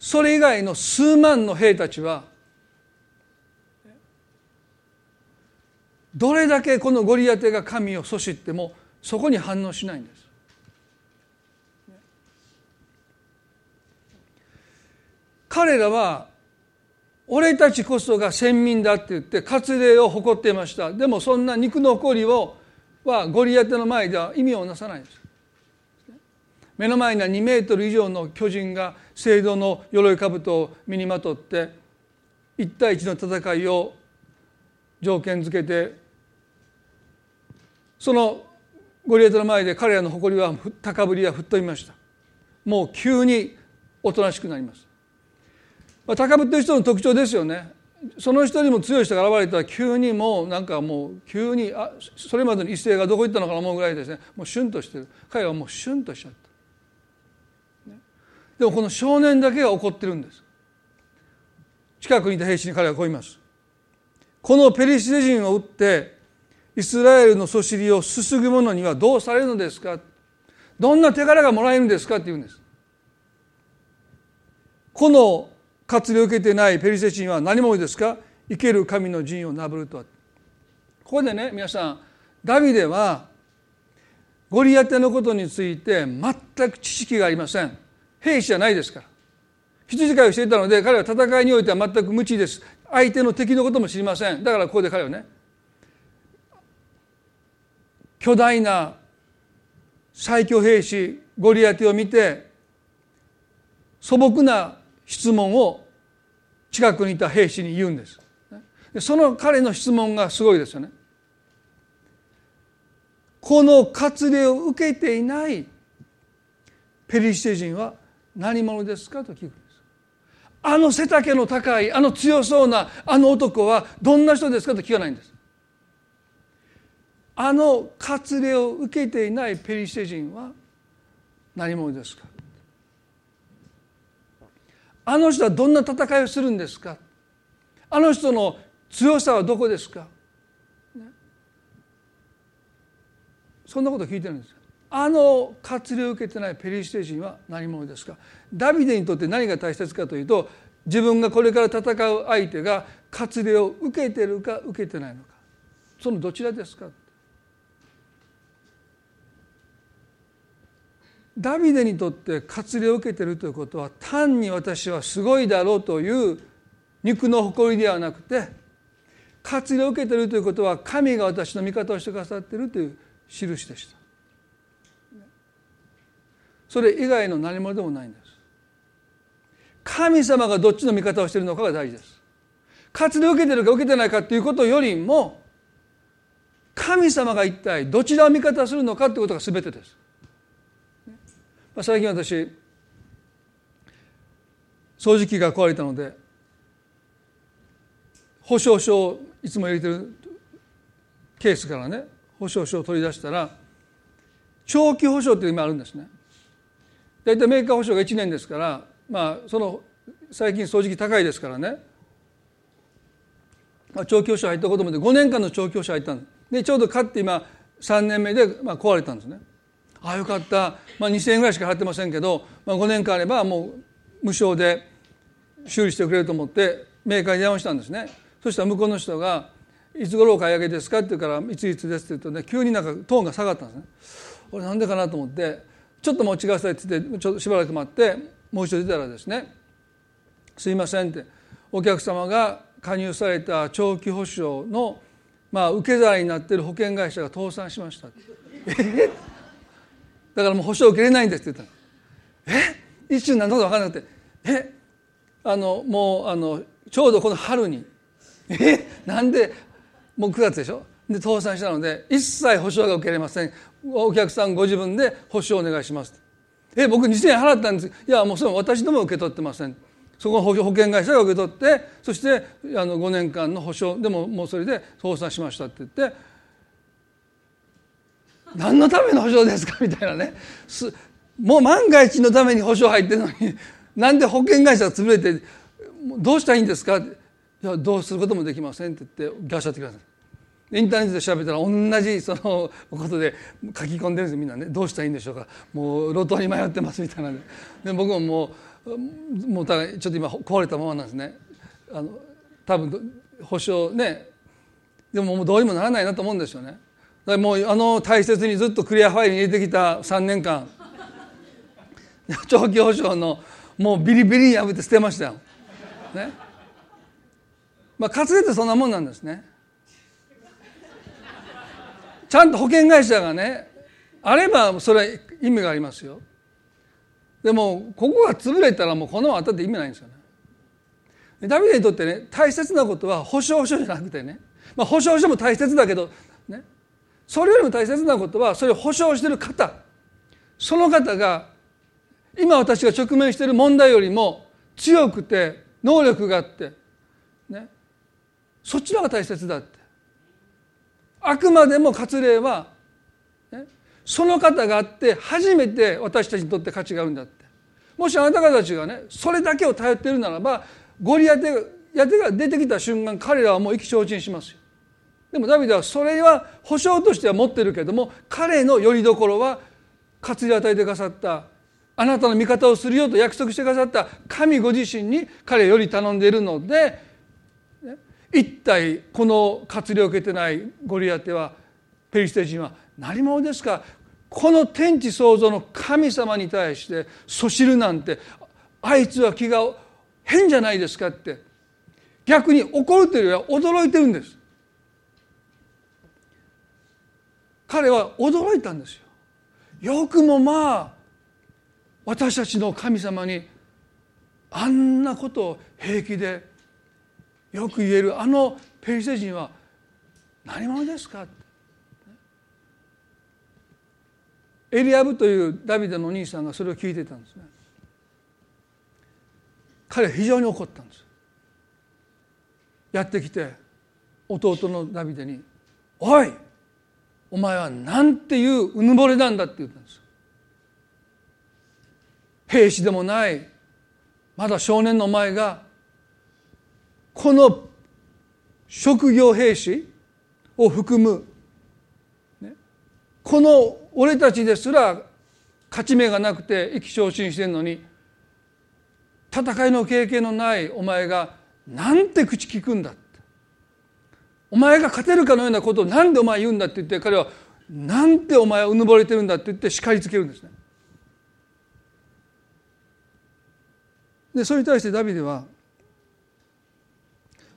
それ以外の数万の兵たちはどれだけこのゴリアテが神を阻止ってもそこに反応しないんです。彼らは俺たちこそが先民だって言って割礼を誇っていましたでもそんな肉の誇りをはゴリアテの前では意味をなさないんです目の前には2メートル以上の巨人が聖堂の鎧兜を身にまとって一対一の戦いを条件づけてそのゴリエトの前で彼らの誇りは高ぶりは吹っ飛びました。もう急におとなしくなります、まあ、高ぶってる人の特徴ですよね。その人にも強い人が現れたら急にもうなんかもう急にあそれまでの一斉がどこ行ったのかな思うぐらいですね。もうシュンとしてる。彼はもうシュンとしちゃった。でもこの少年だけが怒ってるんです。近くにいた兵士に彼はこう言います。このペリシテ人を撃ってイスラエルのそしりをすすぐ者にはどうされるのですか？どんな手柄がもらえるんですか？って言うんです。この活を受けてないペリシテ人は何者ですか？生ける神の陣をなぶるとは。ここでね皆さんダビデはゴリアテのことについて全く知識がありません。兵士じゃないですから。羊飼いをしていたので彼は戦いにおいては全く無知です。相手の敵のことも知りません。だからここで彼はね巨大な最強兵士ゴリアテを見て素朴な質問を近くにいた兵士に言うんです。その彼の質問がすごいですよね。この割礼を受けていないペリシテ人は何者ですか？と聞くんです。あの背丈の高いあの強そうなあの男はどんな人ですか？と聞かないんです。あの割礼を受けていないペリシテ人は何者ですか？あの人はどんな戦いをするんですか？あの人の強さはどこですか、ね、そんなこと聞いてるんですあの割礼を受けてないペリシテ人は何者ですか？ダビデにとって何が大切かというと自分がこれから戦う相手が割礼を受けてるか受けてないのか。そのどちらですか？ダビデにとって割礼を受けているということは単に私はすごいだろうという肉の誇りではなくて割礼を受けているということは神が私の味方をしてくださっているという印でした。それ以外の何者でもないんです。神様がどっちの味方をしているのかが大事です。割礼を受けているか受けてないかということよりも神様が一体どちらを味方するのかということが全てです。まあ、最近私掃除機が壊れたので保証書をいつも入れてるケースからね保証書を取り出したら長期保証っていう今あるんですね大体メーカー保証が1年ですからまあその最近掃除機高いですからね、まあ、長期保証入ったこともで5年間の長期保証入ったんででちょうど買って今3年目でまあ壊れたんですねああよかった、まあ、2,000円ぐらいしか払ってませんけど、まあ、5年間あればもう無償で修理してくれると思ってメーカーに電話したんですねそしたら向こうの人が「いつ頃お買い上げですか?」って言うから「いついつです」って言うとね急になんかトーンが下がったんですね。俺なんでかなと思ってちょっと持ちくださいって言ってちょっとしばらく待ってもう一度出たらですね「すいません」ってお客様が加入された長期保証のまあ受け皿になっている保険会社が倒産しましたえ？だからもう保証受けれないんですって言ったの。え？一瞬何のこと分からなくて。え？あのもうあのちょうどこの春に。え？なんでもう9月でしょ？で倒産したので一切保証が受けられません。お客さんご自分で保証お願いします。え僕2000円払ったんです。いやもうそれ私ども受け取ってません。そこ保険会社が受け取ってそしてあの5年間の保証でももうそれで倒産しましたって言って何のための保証ですか？みたいなね。もう万が一のために保証入ってるのになんで保険会社が潰れてどうしたらいいんですか？いやどうすることもできませんって言ってギャシャってください。インターネットで調べたら同じそのことで書き込んでるんですみんなね。どうしたらいいんでしょうか。もう路頭に迷ってますみたいなでで僕ももうもうただちょっと今壊れたままなんですね。あの多分保証ね。でももうどうにもならないなと思うんですよね。だからもうあの大切にずっとクリアファイルに入れてきた3年間。長期保証のもうビリビリに破って捨てましたよ。ね。まあ滑舌ってそんなもんなんですね。ちゃんと保険会社がねあればそれは意味がありますよ。でもここが潰れたらもうこのまま当たって意味ないんですよね。ダビデにとってね大切なことは保証書じゃなくてね、まあ、保証書も大切だけどねそれよりも大切なことはそれを保証してる方その方が今私が直面している問題よりも強くて能力があって、ね、そっちの方が大切だってあくまでも割礼は、ね、その方があって初めて私たちにとって価値があるんだって。もしあなた方たちがねそれだけを頼っているならばゴリアテやてが出てきた瞬間彼らはもう意気消沈しますよ。でもダビデはそれは保証としては持ってるけども彼のよりどころは活り与えてくださったあなたの味方をするよと約束してくださった神ご自身に彼より頼んでいるので一体この活量を受けてないゴリアテはペリシテ人は何者ですかこの天地創造の神様に対してそしるなんてあいつは気が変じゃないですかって逆に怒るというよりは驚いてるんです。彼は驚いたんです。よよくもまあ私たちの神様にあんなことを平気でよく言えるあのペリシテ人は何者ですか？エリアブというダビデのお兄さんがそれを聞いてたんですね。彼は非常に怒ったんです。やってきて弟のダビデに「おいお前はなんていううぬぼれなんだって言ったんです。兵士でもないまだ少年の前がこの職業兵士を含む、ね、この俺たちですら勝ち目がなくて意気消沈してるのに戦いの経験のないお前がなんて口聞くんだお前が勝てるかのようなことを何でお前言うんだって言って彼はなんてお前はうぬぼれてるんだって言って叱りつけるんですね。でそれに対してダビデは「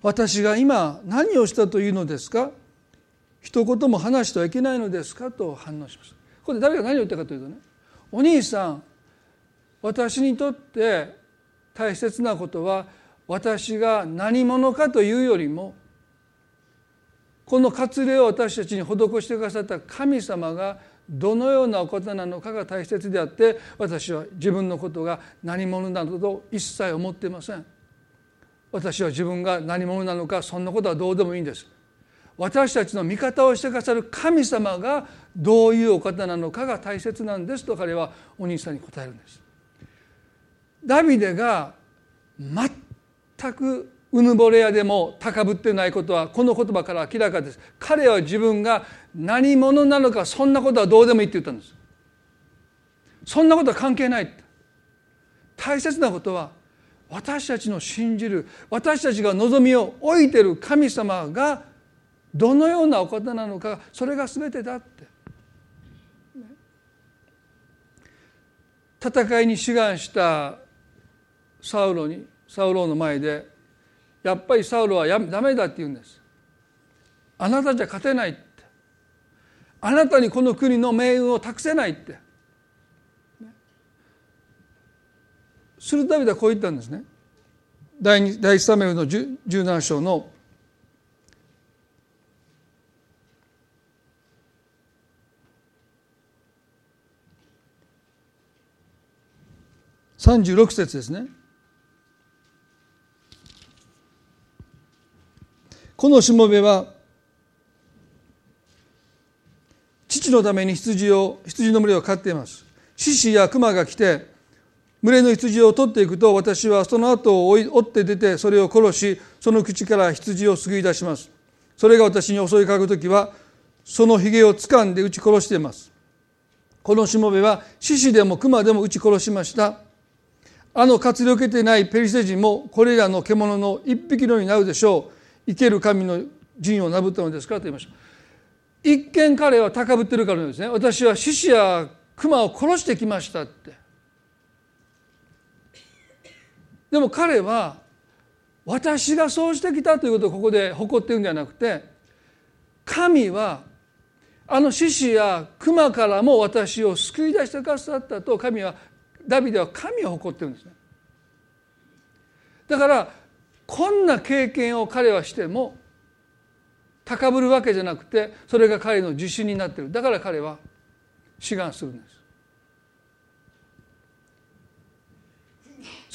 私が今何をしたというのですか？一言も話してはいけないのですか?」と反応します。これダビデが何を言ったかというとね「お兄さん私にとって大切なことは私が何者かというよりもこの割礼を私たちに施してくださった神様がどのようなお方なのかが大切であって私は自分のことが何者などと一切思っていません私は自分が何者なのかそんなことはどうでもいいんです。私たちの味方をしてくださる神様がどういうお方なのかが大切なんですと彼はお兄さんに答えるんです。ダビデが全くうぬぼれ屋でも高ぶってないことはこの言葉から明らかです。彼は自分が何者なのかそんなことはどうでもいいって言ったんです。そんなことは関係ない大切なことは私たちの信じる私たちが望みを置いてる神様がどのようなお方なのかそれが全てだって。戦いに志願したサウロにサウロの前でやっぱりサウロはやダメだって言うんです。あなたじゃ勝てないって。あなたにこの国の命運を託せないって。するためではこう言ったんですね。第第一サメルの17章の。36節ですね。このしもべは父のために羊を羊の群れを飼っています。獅子や熊が来て群れの羊を取っていくと私はその後を追って出てそれを殺しその口から羊を救い出します。それが私に襲いかかる時はそのひげを掴んで撃ち殺しています。このしもべは獅子でも熊でも撃ち殺しました。あの活力を受けてないペリシテ人もこれらの獣の一匹のようになるでしょう。生ける神の陣をなぶったのですからと言いました。一見彼は高ぶってるからですね。私は獅子や熊を殺してきましたって。でも彼は私がそうしてきたということをここで誇ってるんじゃなくて神はあの獅子や熊からも私を救い出してくださったと神はダビデは神を誇ってるんですね。だからこんな経験を彼はしても高ぶるわけじゃなくてそれが彼の自信になってる。だから彼は志願するんです。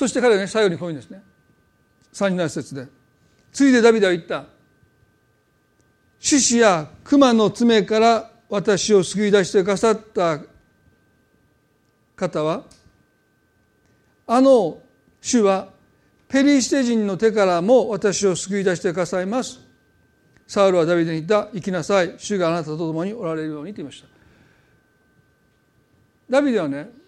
そして彼はね最後にこういうんですね。37節でついでダビデは言った。獅子や熊の爪から私を救い出してくださった方はあの主はペリシテ人の手からも私を救い出してくださいます。サウルはダビデに言った。行きなさい。主があなたと共におられるようにと言いました。ダビデはね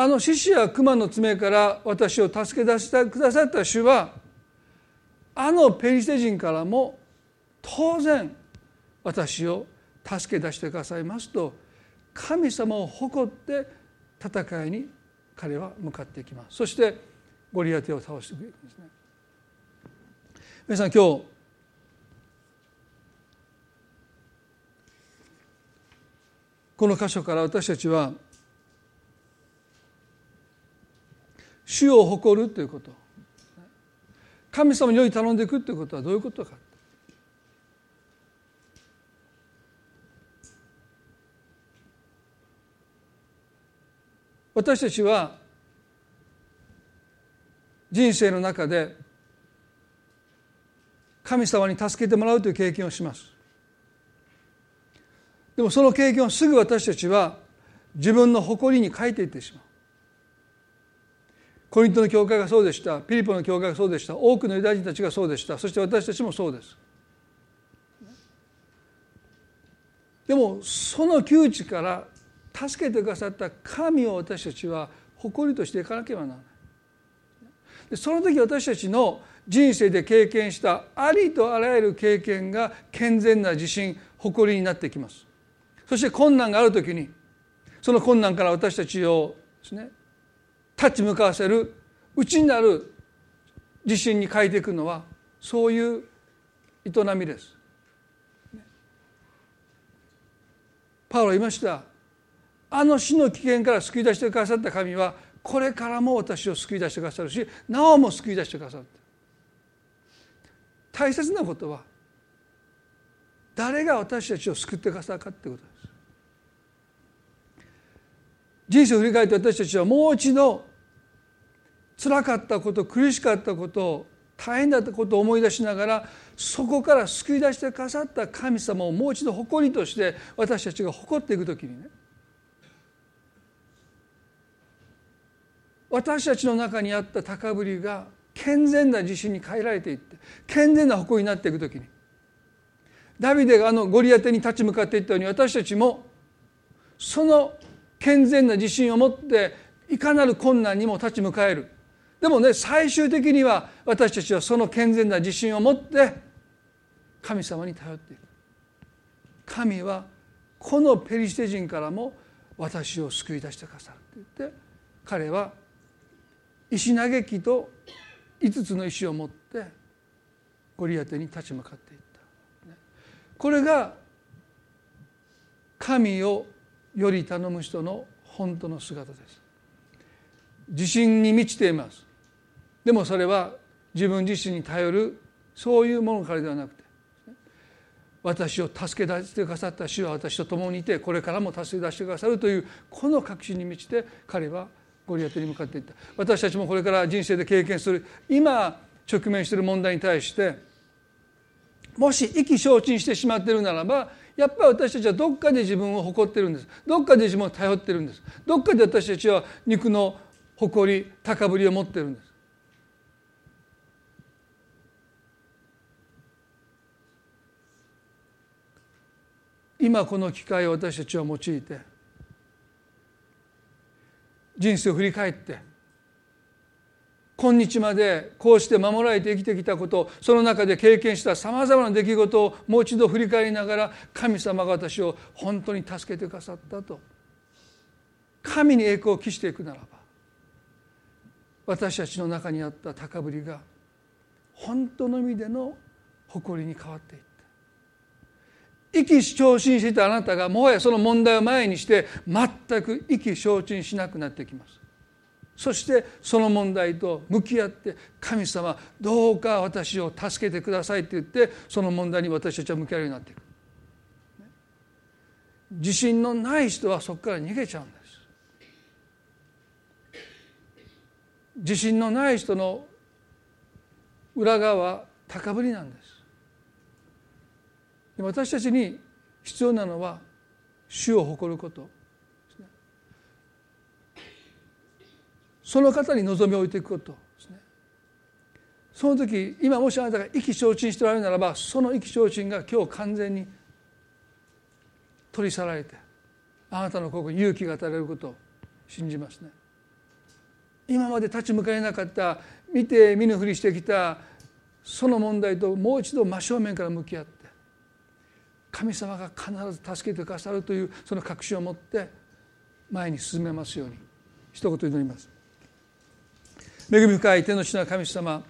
あの獅子や熊の爪から私を助け出してくださった主はあのペリシテ人からも当然私を助け出してくださいますと神様を誇って戦いに彼は向かっていきます。そしてゴリアテを倒してくれるんですね。皆さん今日この箇所から私たちは主を誇るということ。神様により頼んでいくということはどういうことか。私たちは人生の中で神様に助けてもらうという経験をします。でもその経験をすぐ私たちは自分の誇りに変えていってしまう。コリントの教会がそうでした。ピリポの教会がそうでした。多くのユダヤ人たちがそうでした。そして私たちもそうです。でもその窮地から助けてくださった神を私たちは誇りとしていかなければならない。その時私たちの人生で経験したありとあらゆる経験が健全な自信誇りになってきます。そして困難がある時にその困難から私たちをですね立ち向かわせる内になる自信に変えていくのはそういう営みです。パウロは言いました。あの死の危険から救い出してくださった神はこれからも私を救い出してくださるしなおも救い出してくださる。大切なことは誰が私たちを救ってくださるかってことです。人生を振り返って私たちはもう一度辛かったこと苦しかったこと大変だったことを思い出しながらそこから救い出してくださった神様をもう一度誇りとして私たちが誇っていく時にね。私たちの中にあった高ぶりが健全な自信に変えられていって健全な誇りになっていく時に。ダビデがあのゴリアテに立ち向かっていったように私たちもその健全な自信を持っていかなる困難にも立ち向かえる。でもね最終的には私たちはその健全な自信を持って神様に頼っていく。神はこのペリシテ人からも私を救い出してくださるって言って彼は石嘆きと5つの石を持ってゴリアテに立ち向かっていった。これが神をより頼む人の本当の姿です。自信に満ちています。でもそれは自分自身に頼るそういうものからではなくて私を助け出してくださった主は私と共にいてこれからも助け出してくださるというこの確信に満ちて彼はゴリアテに向かっていった。私たちもこれから人生で経験する今直面している問題に対してもし意気消沈してしまっているならばやっぱり私たちはどっかで自分を誇ってるんです。どっかで自分を頼ってるんです。どっかで私たちは肉の誇り高ぶりを持ってるんです。今この機会を私たちは用いて人生を振り返って今日までこうして守られて生きてきたことその中で経験したさまざまな出来事をもう一度振り返りながら神様が私を本当に助けてくださったと。神に栄光を期していくならば私たちの中にあった高ぶりが本当の意味での誇りに変わっていった。意気消沈していたあなたがもはやその問題を前にして全く意気消沈しなくなってきます。そしてその問題と向き合って神様どうか私を助けてくださいって言ってその問題に私たちは向き合うようになっていく。自信のない人はそこから逃げちゃうんです。自信のない人の裏側は高ぶりなんです。私たちに必要なのは主を誇ること。その方に望みを置いていくこと。ですねその時今もしあなたが意気消沈しておられるならばその意気消沈が今日完全に取り去られてあなたの心に勇気が与えられることを信じますね。今まで立ち向かえなかった見て見ぬふりしてきたその問題ともう一度真正面から向き合って神様が必ず助けてくださるというその確信を持って前に進めますように一言祈ります。恵み深い天の地の神様。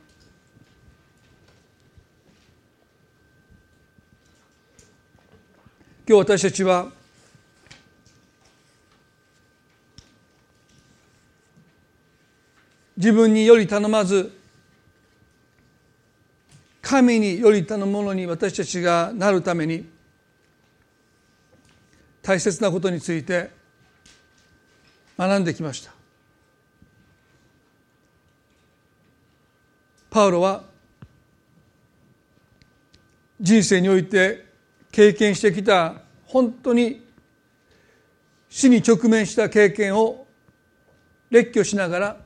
今日私たちは自分により頼まず神により頼むものに私たちがなるために大切なことについて学んできました。パウロは人生において経験してきた本当に死に直面した経験を列挙しながら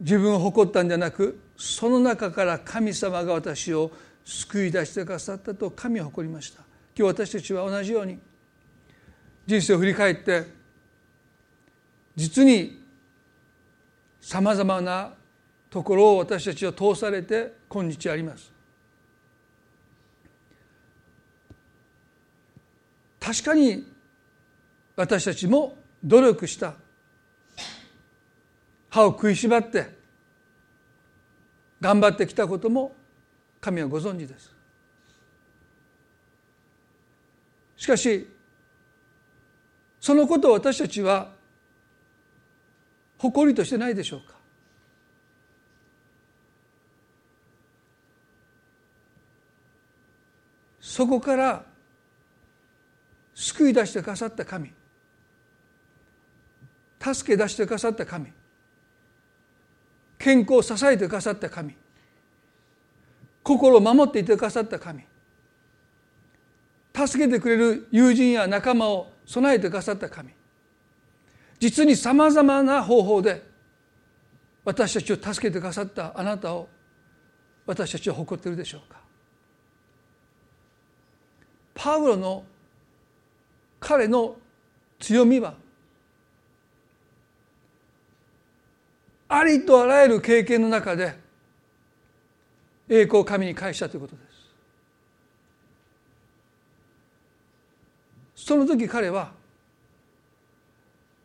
自分を誇ったんじゃなくその中から神様が私を救い出してくださったと神を誇りました。今日私たちは同じように人生を振り返って実にさまざまなところを私たちは通されて今日あります。確かに私たちも努力した。歯を食いしばって頑張ってきたことも神はご存知です。しかしそのことを私たちは誇りとしてないでしょうか？そこから救い出してくださった神助け出してくださった神健康を支えてくださった神心を守っていてくださった神助けてくれる友人や仲間を備えてくださった神。実にさまざまな方法で私たちを助けてくださったあなたを私たちは誇っているでしょうか。パウロの彼の強みはありとあらゆる経験の中で栄光を神に返したということです。その時彼は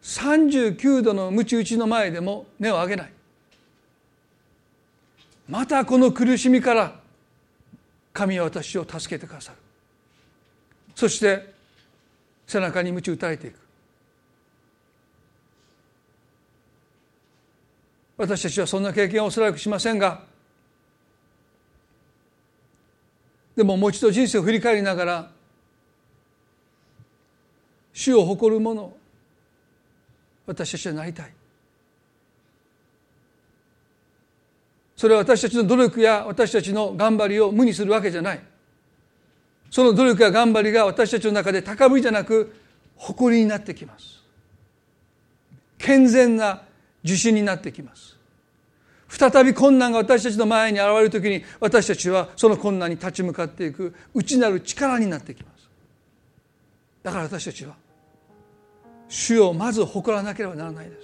39度の鞭打ちの前でも根を上げない。またこの苦しみから神は私を助けてくださる。そして背中に鞭打たれていく。私たちはそんな経験はおそらくしませんがでももう一度人生を振り返りながら主を誇るもの私たちはなりたい。それは私たちの努力や私たちの頑張りを無にするわけじゃない。その努力や頑張りが私たちの中で高ぶりじゃなく誇りになってきます。健全な受信になってきます。再び困難が私たちの前に現れる時に私たちはその困難に立ち向かっていく内なる力になってきます。だから私たちは主をまず誇らなければならないです。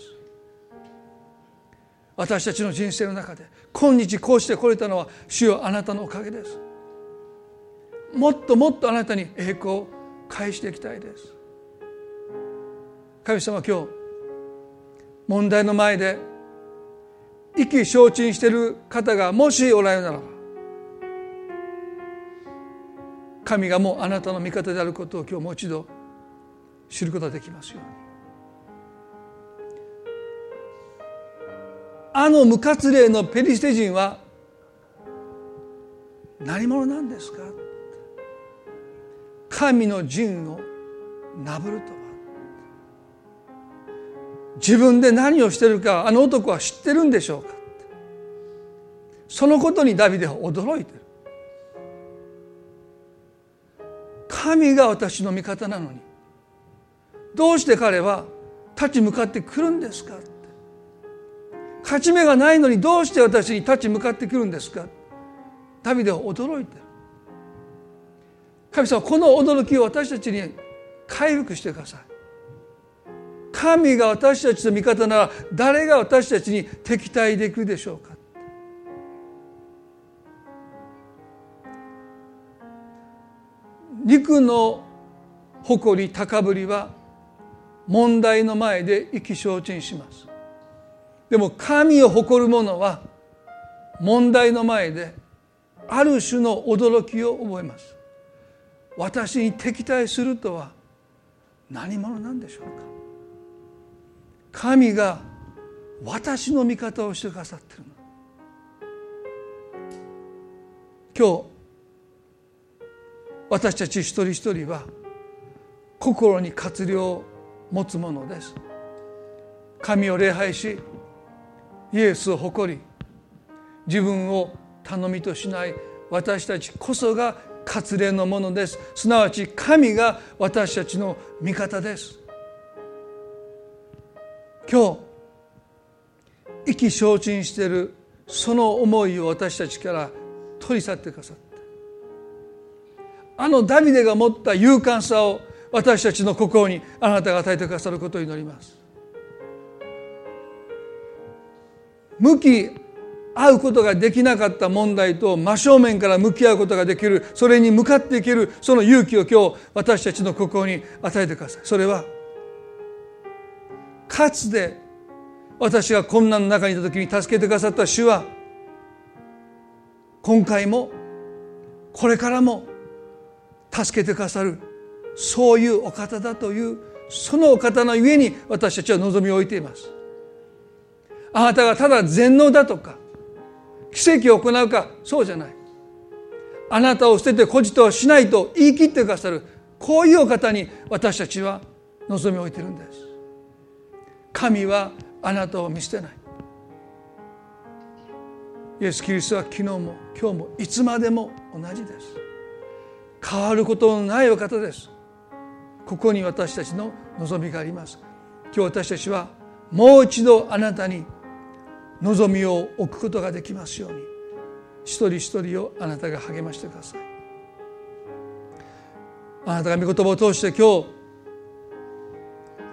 私たちの人生の中で今日こうしてこれたのは主よあなたのおかげです。もっともっとあなたに栄光を返していきたいです。神様今日問題の前で意気消沈している方がもしおられるならば神がもうあなたの味方であることを今日もう一度知ることができますように。あの無活例のペリシテ人は何者なんですか神の陣をなぶるとは自分で何をしてるかあの男は知ってるんでしょうかそのことにダビデは驚いてる神が私の味方なのにどうして彼は立ち向かってくるんですか？勝ち目がないのにどうして私に立ち向かってくるんですか？ダビデは驚いてる神様この驚きを私たちに回復してください。神が私たちの味方なら誰が私たちに敵対できるでしょうか？肉の誇り高ぶりは問題の前で意気消沈します。でも神を誇る者は問題の前である種の驚きを覚えます。私に敵対するとは何者なんでしょうか。神が私の味方をしてくださってるの。今日私たち一人一人は心に活量を持つものです。神を礼拝しイエスを誇り自分を頼みとしない私たちこそが活例のものです。すなわち神が私たちの味方です。今日意気消沈しているその思いを私たちから取り去ってくださった。あのダビデが持った勇敢さを私たちの心にあなたが与えてくださることを祈ります。向き合うことができなかった問題と真正面から向き合うことができるそれに向かっていけるその勇気を今日私たちの心に与えてください。それはかつて私が困難の中にいた時に助けてくださった主は今回もこれからも助けてくださるそういうお方だというそのお方のゆえに私たちは望みを置いています。あなたがただ全能だとか奇跡を行うかそうじゃない。あなたを捨てて孤児とはしないと言い切ってくださるこういうお方に私たちは望みを置いてるんです。神はあなたを見捨てない。イエス・キリストは昨日も今日もいつまでも同じです。変わることのないお方です。ここに私たちの望みがあります。今日私たちはもう一度あなたに望みを置くことができますように。一人一人をあなたが励ましてください。あなたが御言葉を通して今日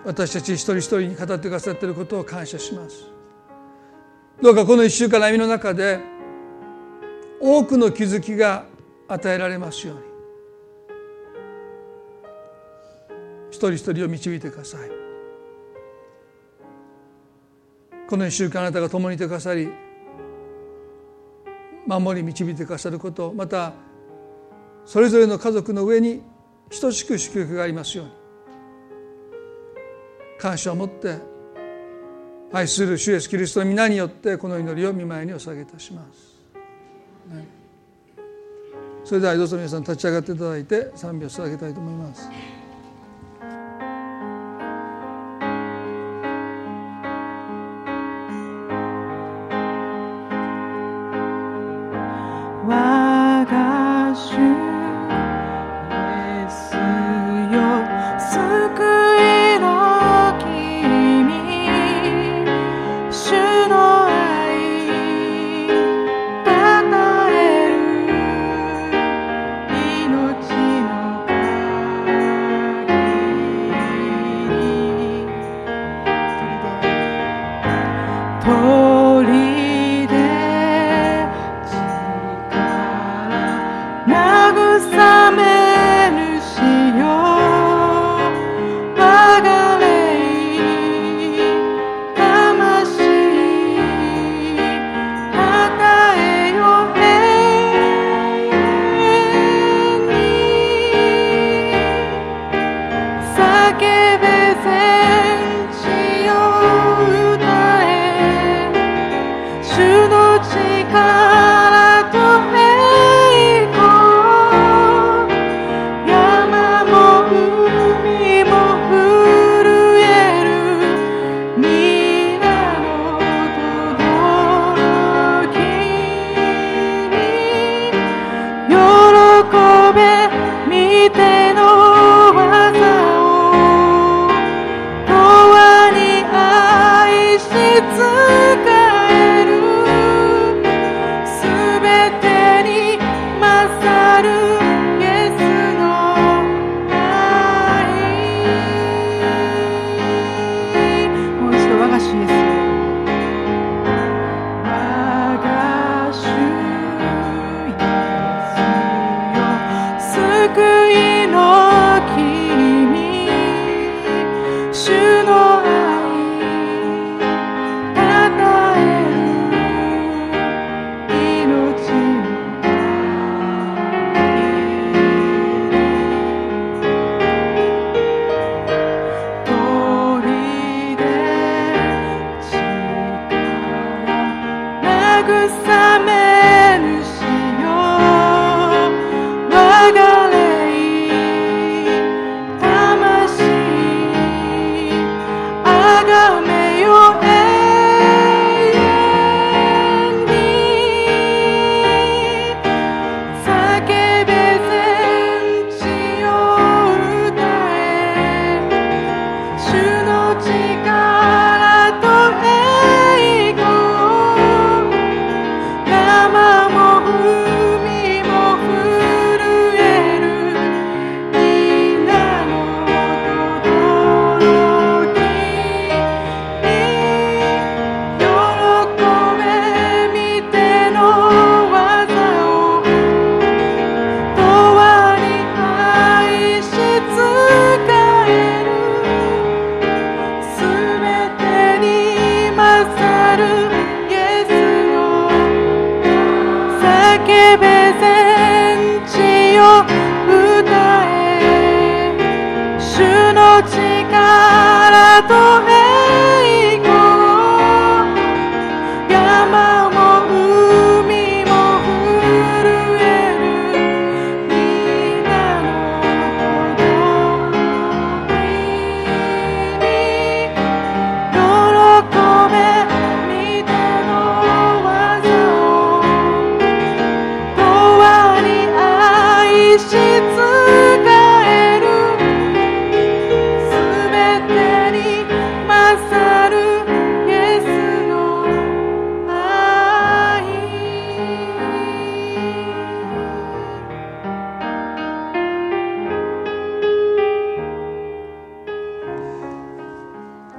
私たち一人一人に語ってくださっていることを感謝します。どうかこの一週間の歩みの中で多くの気づきが与えられますように。一人一人を導いてください。この一週間あなたが共にいてくださり守り導いてくださることまたそれぞれの家族の上に等しく祝福がありますように。感謝を持って愛する主イエスキリストの皆によってこの祈りを見舞いにお下げいたします、ね、それではどうぞ皆さん立ち上がっていただいて賛美を捧げたいと思います。Wow.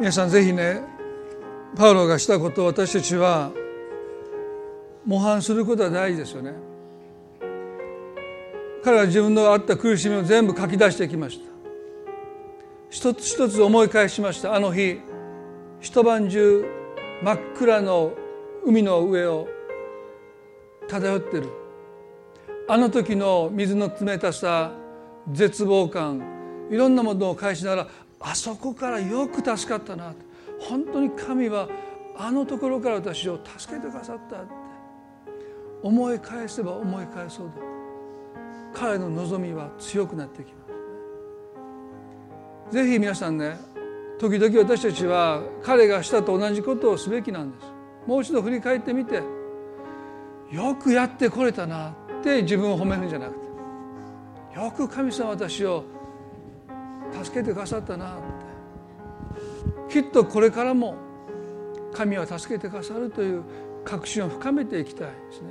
皆さんぜひねパウロがしたことを私たちは模範することは大事ですよね。彼は自分のあった苦しみを全部書き出してきました。一つ一つ思い返しました。あの日一晩中真っ暗の海の上を漂ってる。あの時の水の冷たさ絶望感いろんなものを返しながらあそこからよく助かったな本当に神はあのところから私を助けてくださったって。思い返せば思い返そうと彼の望みは強くなってきます。ぜひ皆さんね時々私たちは彼がしたと同じことをすべきなんです。もう一度振り返ってみてよくやってこれたなって自分を褒めるんじゃなくてよく神様私を助けてくださったなってきっとこれからも神は助けてくださるという確信を深めていきたいですね。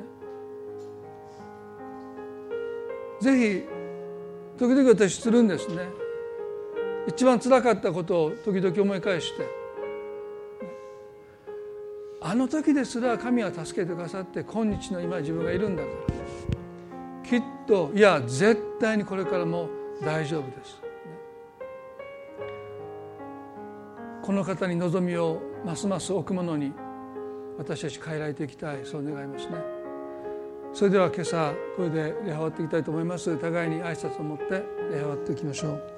ぜひ時々私するんですね。一番つらかったことを時々思い返してあの時ですら神は助けてくださって今日の今自分がいるんだからきっといや絶対にこれからも大丈夫ですこの方に望みをますます置くものに私たち変えられていきたいそう願いますね。それでは今朝これで礼拝わっていきたいと思います。互いに挨拶を持って礼拝わっていきましょう。